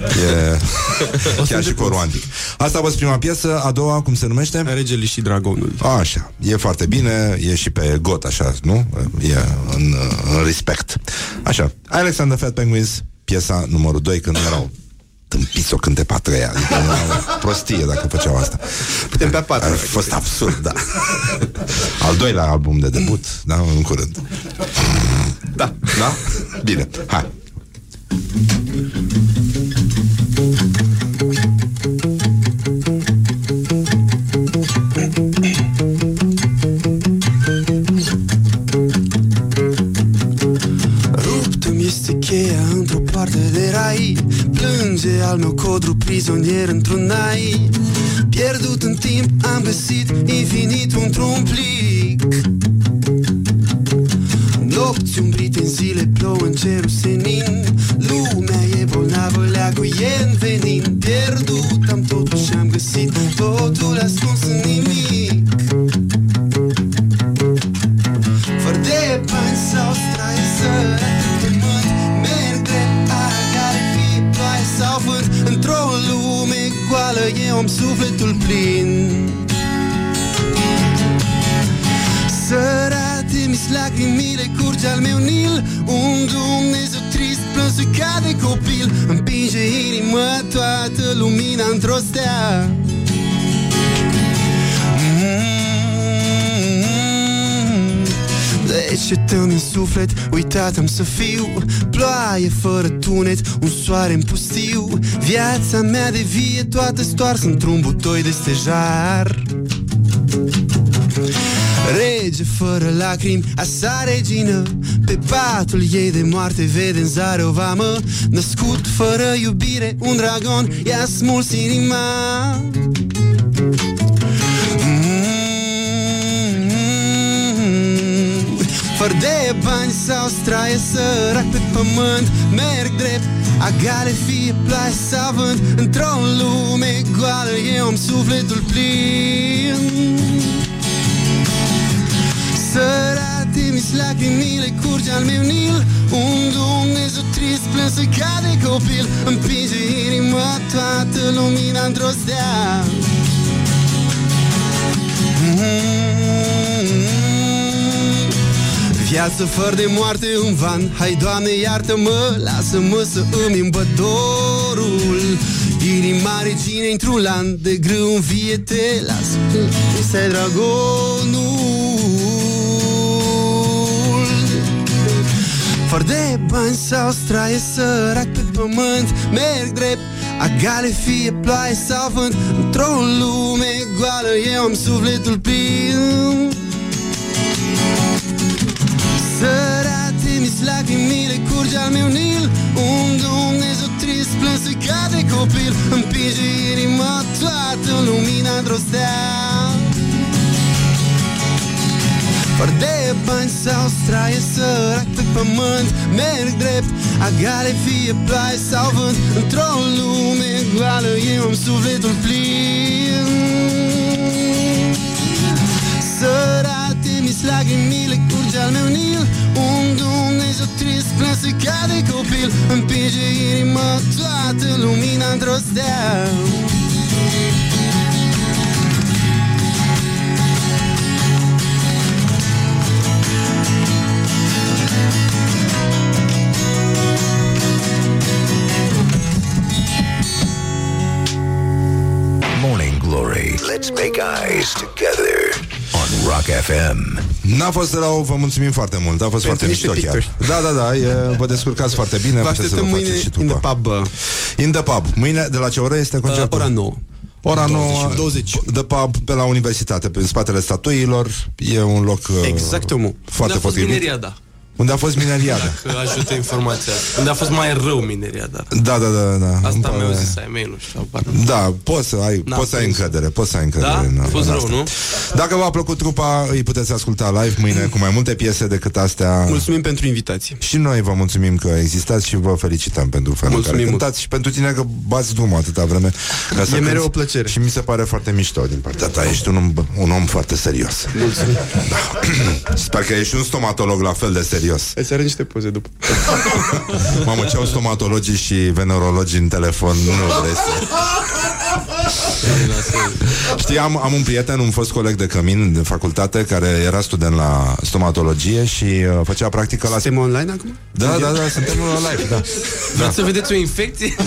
E (laughs) chiar și corul antic. Asta a fost prima piesă, a doua, cum se numește? Regele și Dragonul. Așa, e foarte bine, e și pe got, așa, nu? E în, în respect. Așa, Alexander Fat Penguins, piesa numărul 2, când erau tâmpiți o cânte pe a treia adică era o prostie dacă făceau asta. Putem pe a patra Ar fi fost absurd, da. Al doilea album de debut, da, în curând. Da. Da? Bine, hai. Rupt-mi este cheia într-o parte de rai Plânge al meu codru prizonier într-un nai. Pierdut în timp am găsit infinit într-un plic Nopți umbrite în zile plouă în cerul senin. Lumea e bolnavă, leagul e în venin. Pierdut am totul și am găsit Totul ascuns în nimic. Fără de bani sau straie sărac eu am sufletul plin. Să lacrimile curge al meu Nil. Un Dumnezeu trist plâns ca de copil. Împinge inima toată lumina într-o stea De ce tămi în suflet, uitat am să fiu. Ploaie fără tunet, un soare în pustiu. Viața mea de vie toată stoarsă într-un butoi de stejar. Rege fără lacrimi, a sa regină. Pe patul ei de moarte vede în zare o vamă. Născut fără iubire, un dragon i-a smuls inima Mm. Fără de bani sau straie sărac pe pământ Merg drept, agale fie ploaie sau vânt Într-o lume goală eu am sufletul plin Sărate mi lacrimile curge al meu Nil Un Dumnezeu trist plânsă ca de copil Împinge inima toată lumina într-o stea Mm. Viață fără de moarte un van. Hai, Doamne, iartă-mă Lasă-mă să îmi îmbăt dorul. Inima reginei într-un lan De grâu în vie te las Este dragonul. Fără de bani sau straie sărac pe pământ Merg drept, agale fie ploaie sau vânt. Într-o lume goală eu am sufletul plin Sărate mi lacrimile curge al meu Nil. Un Dumnezeu trist plânsă ca de copil. Împinge inima toată lumina într-o stea fără de bani sau straie sărac pe pământ Merg drept, agale fie ploaie sau vânt Într-o lume goală eu am sufletul plin. Sărate mi lacrimile curge de copil Împinge inima toată lumina într-o Morning Glory. Let's make eyes together on Rock FM. N-a fost rău, vă mulțumim foarte mult A fost foarte niște mișto chiar picturi. Da, da, da, e, vă descurcați foarte bine Vă puteți să așteptăm vă mâine faceți și in the după. pub uh, In the pub Mâine, de la ce oră este concertul? ora 9 Ora 9 20. De pub pe la universitate Pe spatele statuiilor E un loc uh, Exact, omul. Foarte Unde a fost potrivit mineriada? Unde a fost mineriada Că ajută informația. Unde a fost mai rău mineriada? Da, da, da, da. Îmi Asta pare- mi-au zis ai mei, nu știu, apar. Da, poți să ai, N-a poți să ai fost. încredere, poți să ai încredere Da? în, A fost în rău, asta. nu? Dacă v-a plăcut trupa, îi puteți asculta live mâine cu mai multe piese decât astea. Mulțumim pentru invitație Și noi vă mulțumim că existați și vă felicităm pentru felul în care Mulțumim mult. cântați și pentru tine că bați drumul atâta vreme. Ca să E mereu cânti. o plăcere. Și mi se pare foarte mișto din partea ta. Ești un om, un om foarte serios. Mulțumim Da. (clears throat) Sper că ești un stomatolog la fel de serios. Îți arăt niște poze după. (laughs) Mamă, ce au stomatologii și venerologii în telefon, nu vrei să... Știi, am, am un prieten, un fost coleg de cămin de facultate Care era student la stomatologie Și uh, făcea practică la... Suntem online acum? Da, da, da, suntem la live, da. Vreți să vedeți o infecție? (laughs)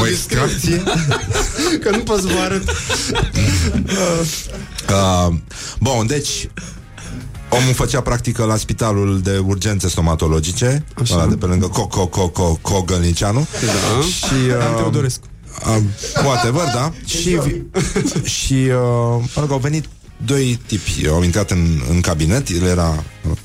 O extracție? Că nu pot să vă arăt. (laughs) Uh, Bun, deci Omul făcea practică la spitalul de urgențe stomatologice Așa. ăla de pe lângă Coco Coco Cogălnicianu Da. Și Dan uh, Teodorescu uh, Whatever, da Și, și uh, mă rog, au venit doi tipi Au intrat în, în cabinet El era uh,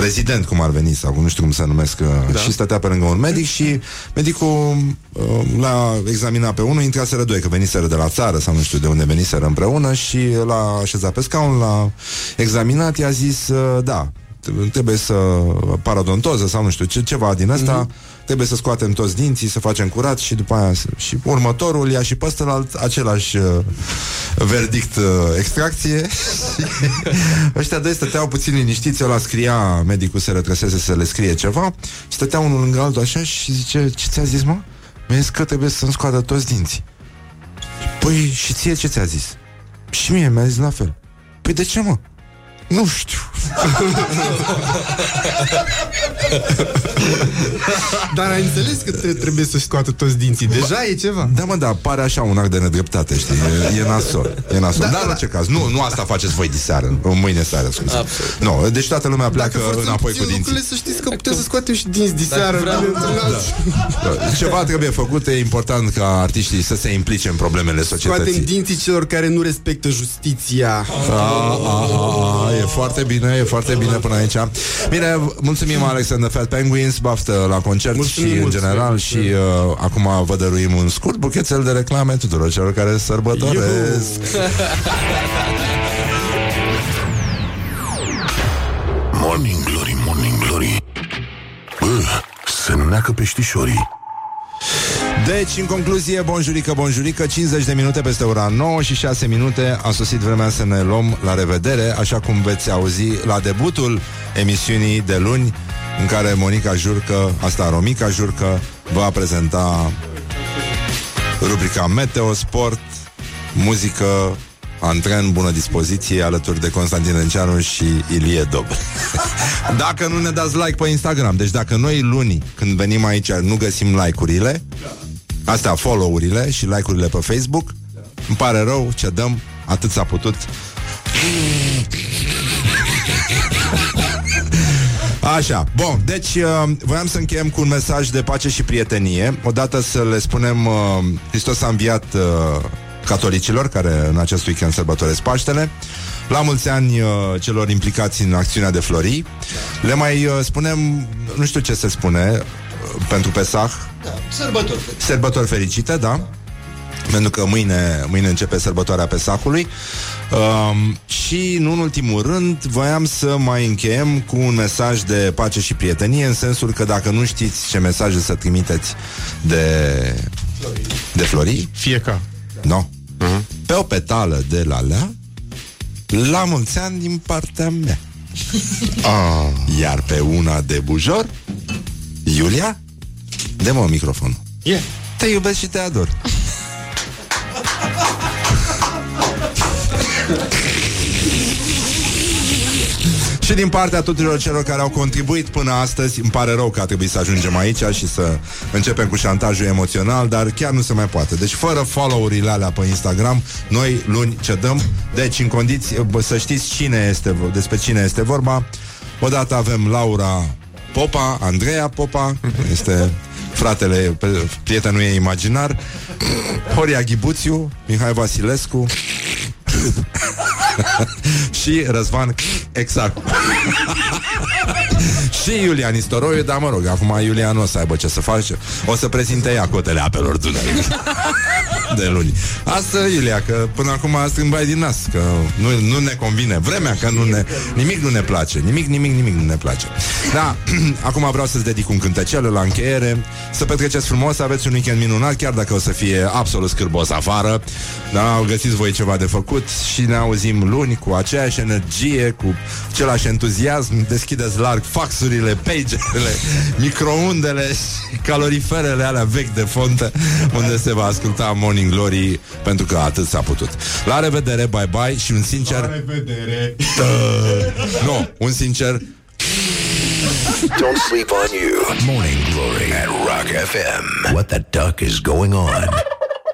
rezident, cum ar veni Sau nu știu cum se numesc uh, Da. Și stătea pe lângă un medic Și medicul uh, l-a examinat pe unul Intraseră doi, că veniseră de la țară Sau nu știu de unde veniseră împreună Și l-a așezat pe scaun L-a examinat, i-a zis uh, Da, trebuie să paradontoză sau nu știu ce, ceva din asta, mm-hmm. Trebuie să scoatem toți dinții, să facem curat și după aia să- și următorul ia și pe ăstălalt același uh, verdict uh, extracție. (laughs) Ăștia doi stăteau puțin liniștiți, ăla scria, medicul se retrăsese să le scrie ceva și stătea unul lângă altul așa și zice, ce ți-a zis, mă? Mi-a zis că trebuie să-mi scoată toți dinții. Păi, și ție ce ți-a zis? Și mie mi-a zis la fel. Păi de ce, mă? Nu știu. (laughs) Dar ai înțeles că tre- trebuie să scoată toți dinții. Deja e ceva. Da, mă, da, pare așa un act de nedreptate, știi? E, e nasol. E nasol. Da, Dar, în orice caz, nu, nu asta faceți voi diseară. Mâine seară, scuze. Absolut. Nu, deci toată lumea pleacă forțăm înapoi puțin cu dinții. lucrurile, să știți că putem să scoatem și dinți diseară. vreau- bineînțeles. Da. Ceva trebuie făcut, e important ca artiștii să se implice în problemele Scoatem societății. dinții celor care nu respectă justiția. A, a, a, a, e foarte bine, e foarte bine până aici. Bine, mulțumim Alex and the Fat Penguins, baftă la concert Mulțumim și în mult, general și uh, acum vă dăruim un scurt buchețel de reclame tuturor celor care sărbătoresc. Morning Glory, Morning Glory Bă, se neacă peștișorii Deci, în concluzie, bonjurică, bonjurică 50 de minute peste ora 9 și 6 minute A sosit vremea să ne luăm la revedere Așa cum veți auzi la debutul emisiunii de luni În care Monica Jurcă, asta Romica Jurcă Va prezenta rubrica Meteo Sport Muzică Antren, bună dispoziție Alături de Constantin Enceanu și Ilie Dob. (laughs) Dacă nu ne dați like pe Instagram Deci dacă noi luni Când venim aici nu găsim like-urile Astea, follow-urile și like-urile pe Facebook Îmi pare rău, ce dăm Atât s-a putut. (laughs) Așa, bun, deci uh, voiam să încheiem cu un mesaj de pace și prietenie. Odată să le spunem uh, Hristos a înviat uh, catolicilor Care în acest weekend sărbătoresc Paștele La mulți ani uh, celor implicați în acțiunea de flori Le mai uh, spunem, nu știu ce se spune uh, Pentru Pesach Sărbători. Sărbători fericite, da? Pentru că mâine, mâine începe sărbătoarea Pesacului um, Și, nu în ultimul rând, voiam să mai încheiem cu un mesaj de pace și prietenie În sensul că dacă nu știți ce mesaje să trimiteți de, de flori Fiecare. No uh-huh. Pe o petală de la lea La mulți ani din partea mea (laughs) ah. Iar pe una de bujor Iulia Dă-mă microfonul Yeah. Te iubesc și te ador (laughs) Și din partea tuturor celor care au contribuit până astăzi Îmi pare rău că a trebuit să ajungem aici Și să începem cu șantajul emoțional Dar chiar nu se mai poate. Deci fără follow-urile alea pe Instagram Noi luni cedăm. Deci în condiții bă, Să știți cine este, despre cine este vorba. Odată avem Laura Popa, Andreea Popa Este fratele, pe- prietenul ei imaginar Horia Ghibuțiu Mihai Vasilescu (laughs) și Răzvan exact. (laughs) Și Iulian Istoroiu, dar mă rog, acum Iulian nu o să aibă ce să face O să prezinte ea cotele apelor Dunării (laughs) De luni. Asta, Iulia, că până acum strâmbai din nas Că nu, nu ne convine vremea Că nu ne, nimic nu ne place. Nimic, nimic, nimic nu ne place. Da, (clears throat) acum vreau să-ți dedic un cântecel la încheiere. Să petreceți frumos, să aveți un weekend minunat Chiar dacă o să fie absolut scârbos afară. Da, găsiți voi ceva de făcut Și ne auzim luni cu aceeași energie Cu același entuziasm. Deschideți larg faxurile, pagerele Microundele și caloriferele alea vechi de fontă Unde se va asculta Morning Glory Pentru că atât s-a putut La revedere, bye bye și un sincer La revedere Nu, un sincer Don't sleep on you. Morning Glory at Rock FM. What the duck is going on?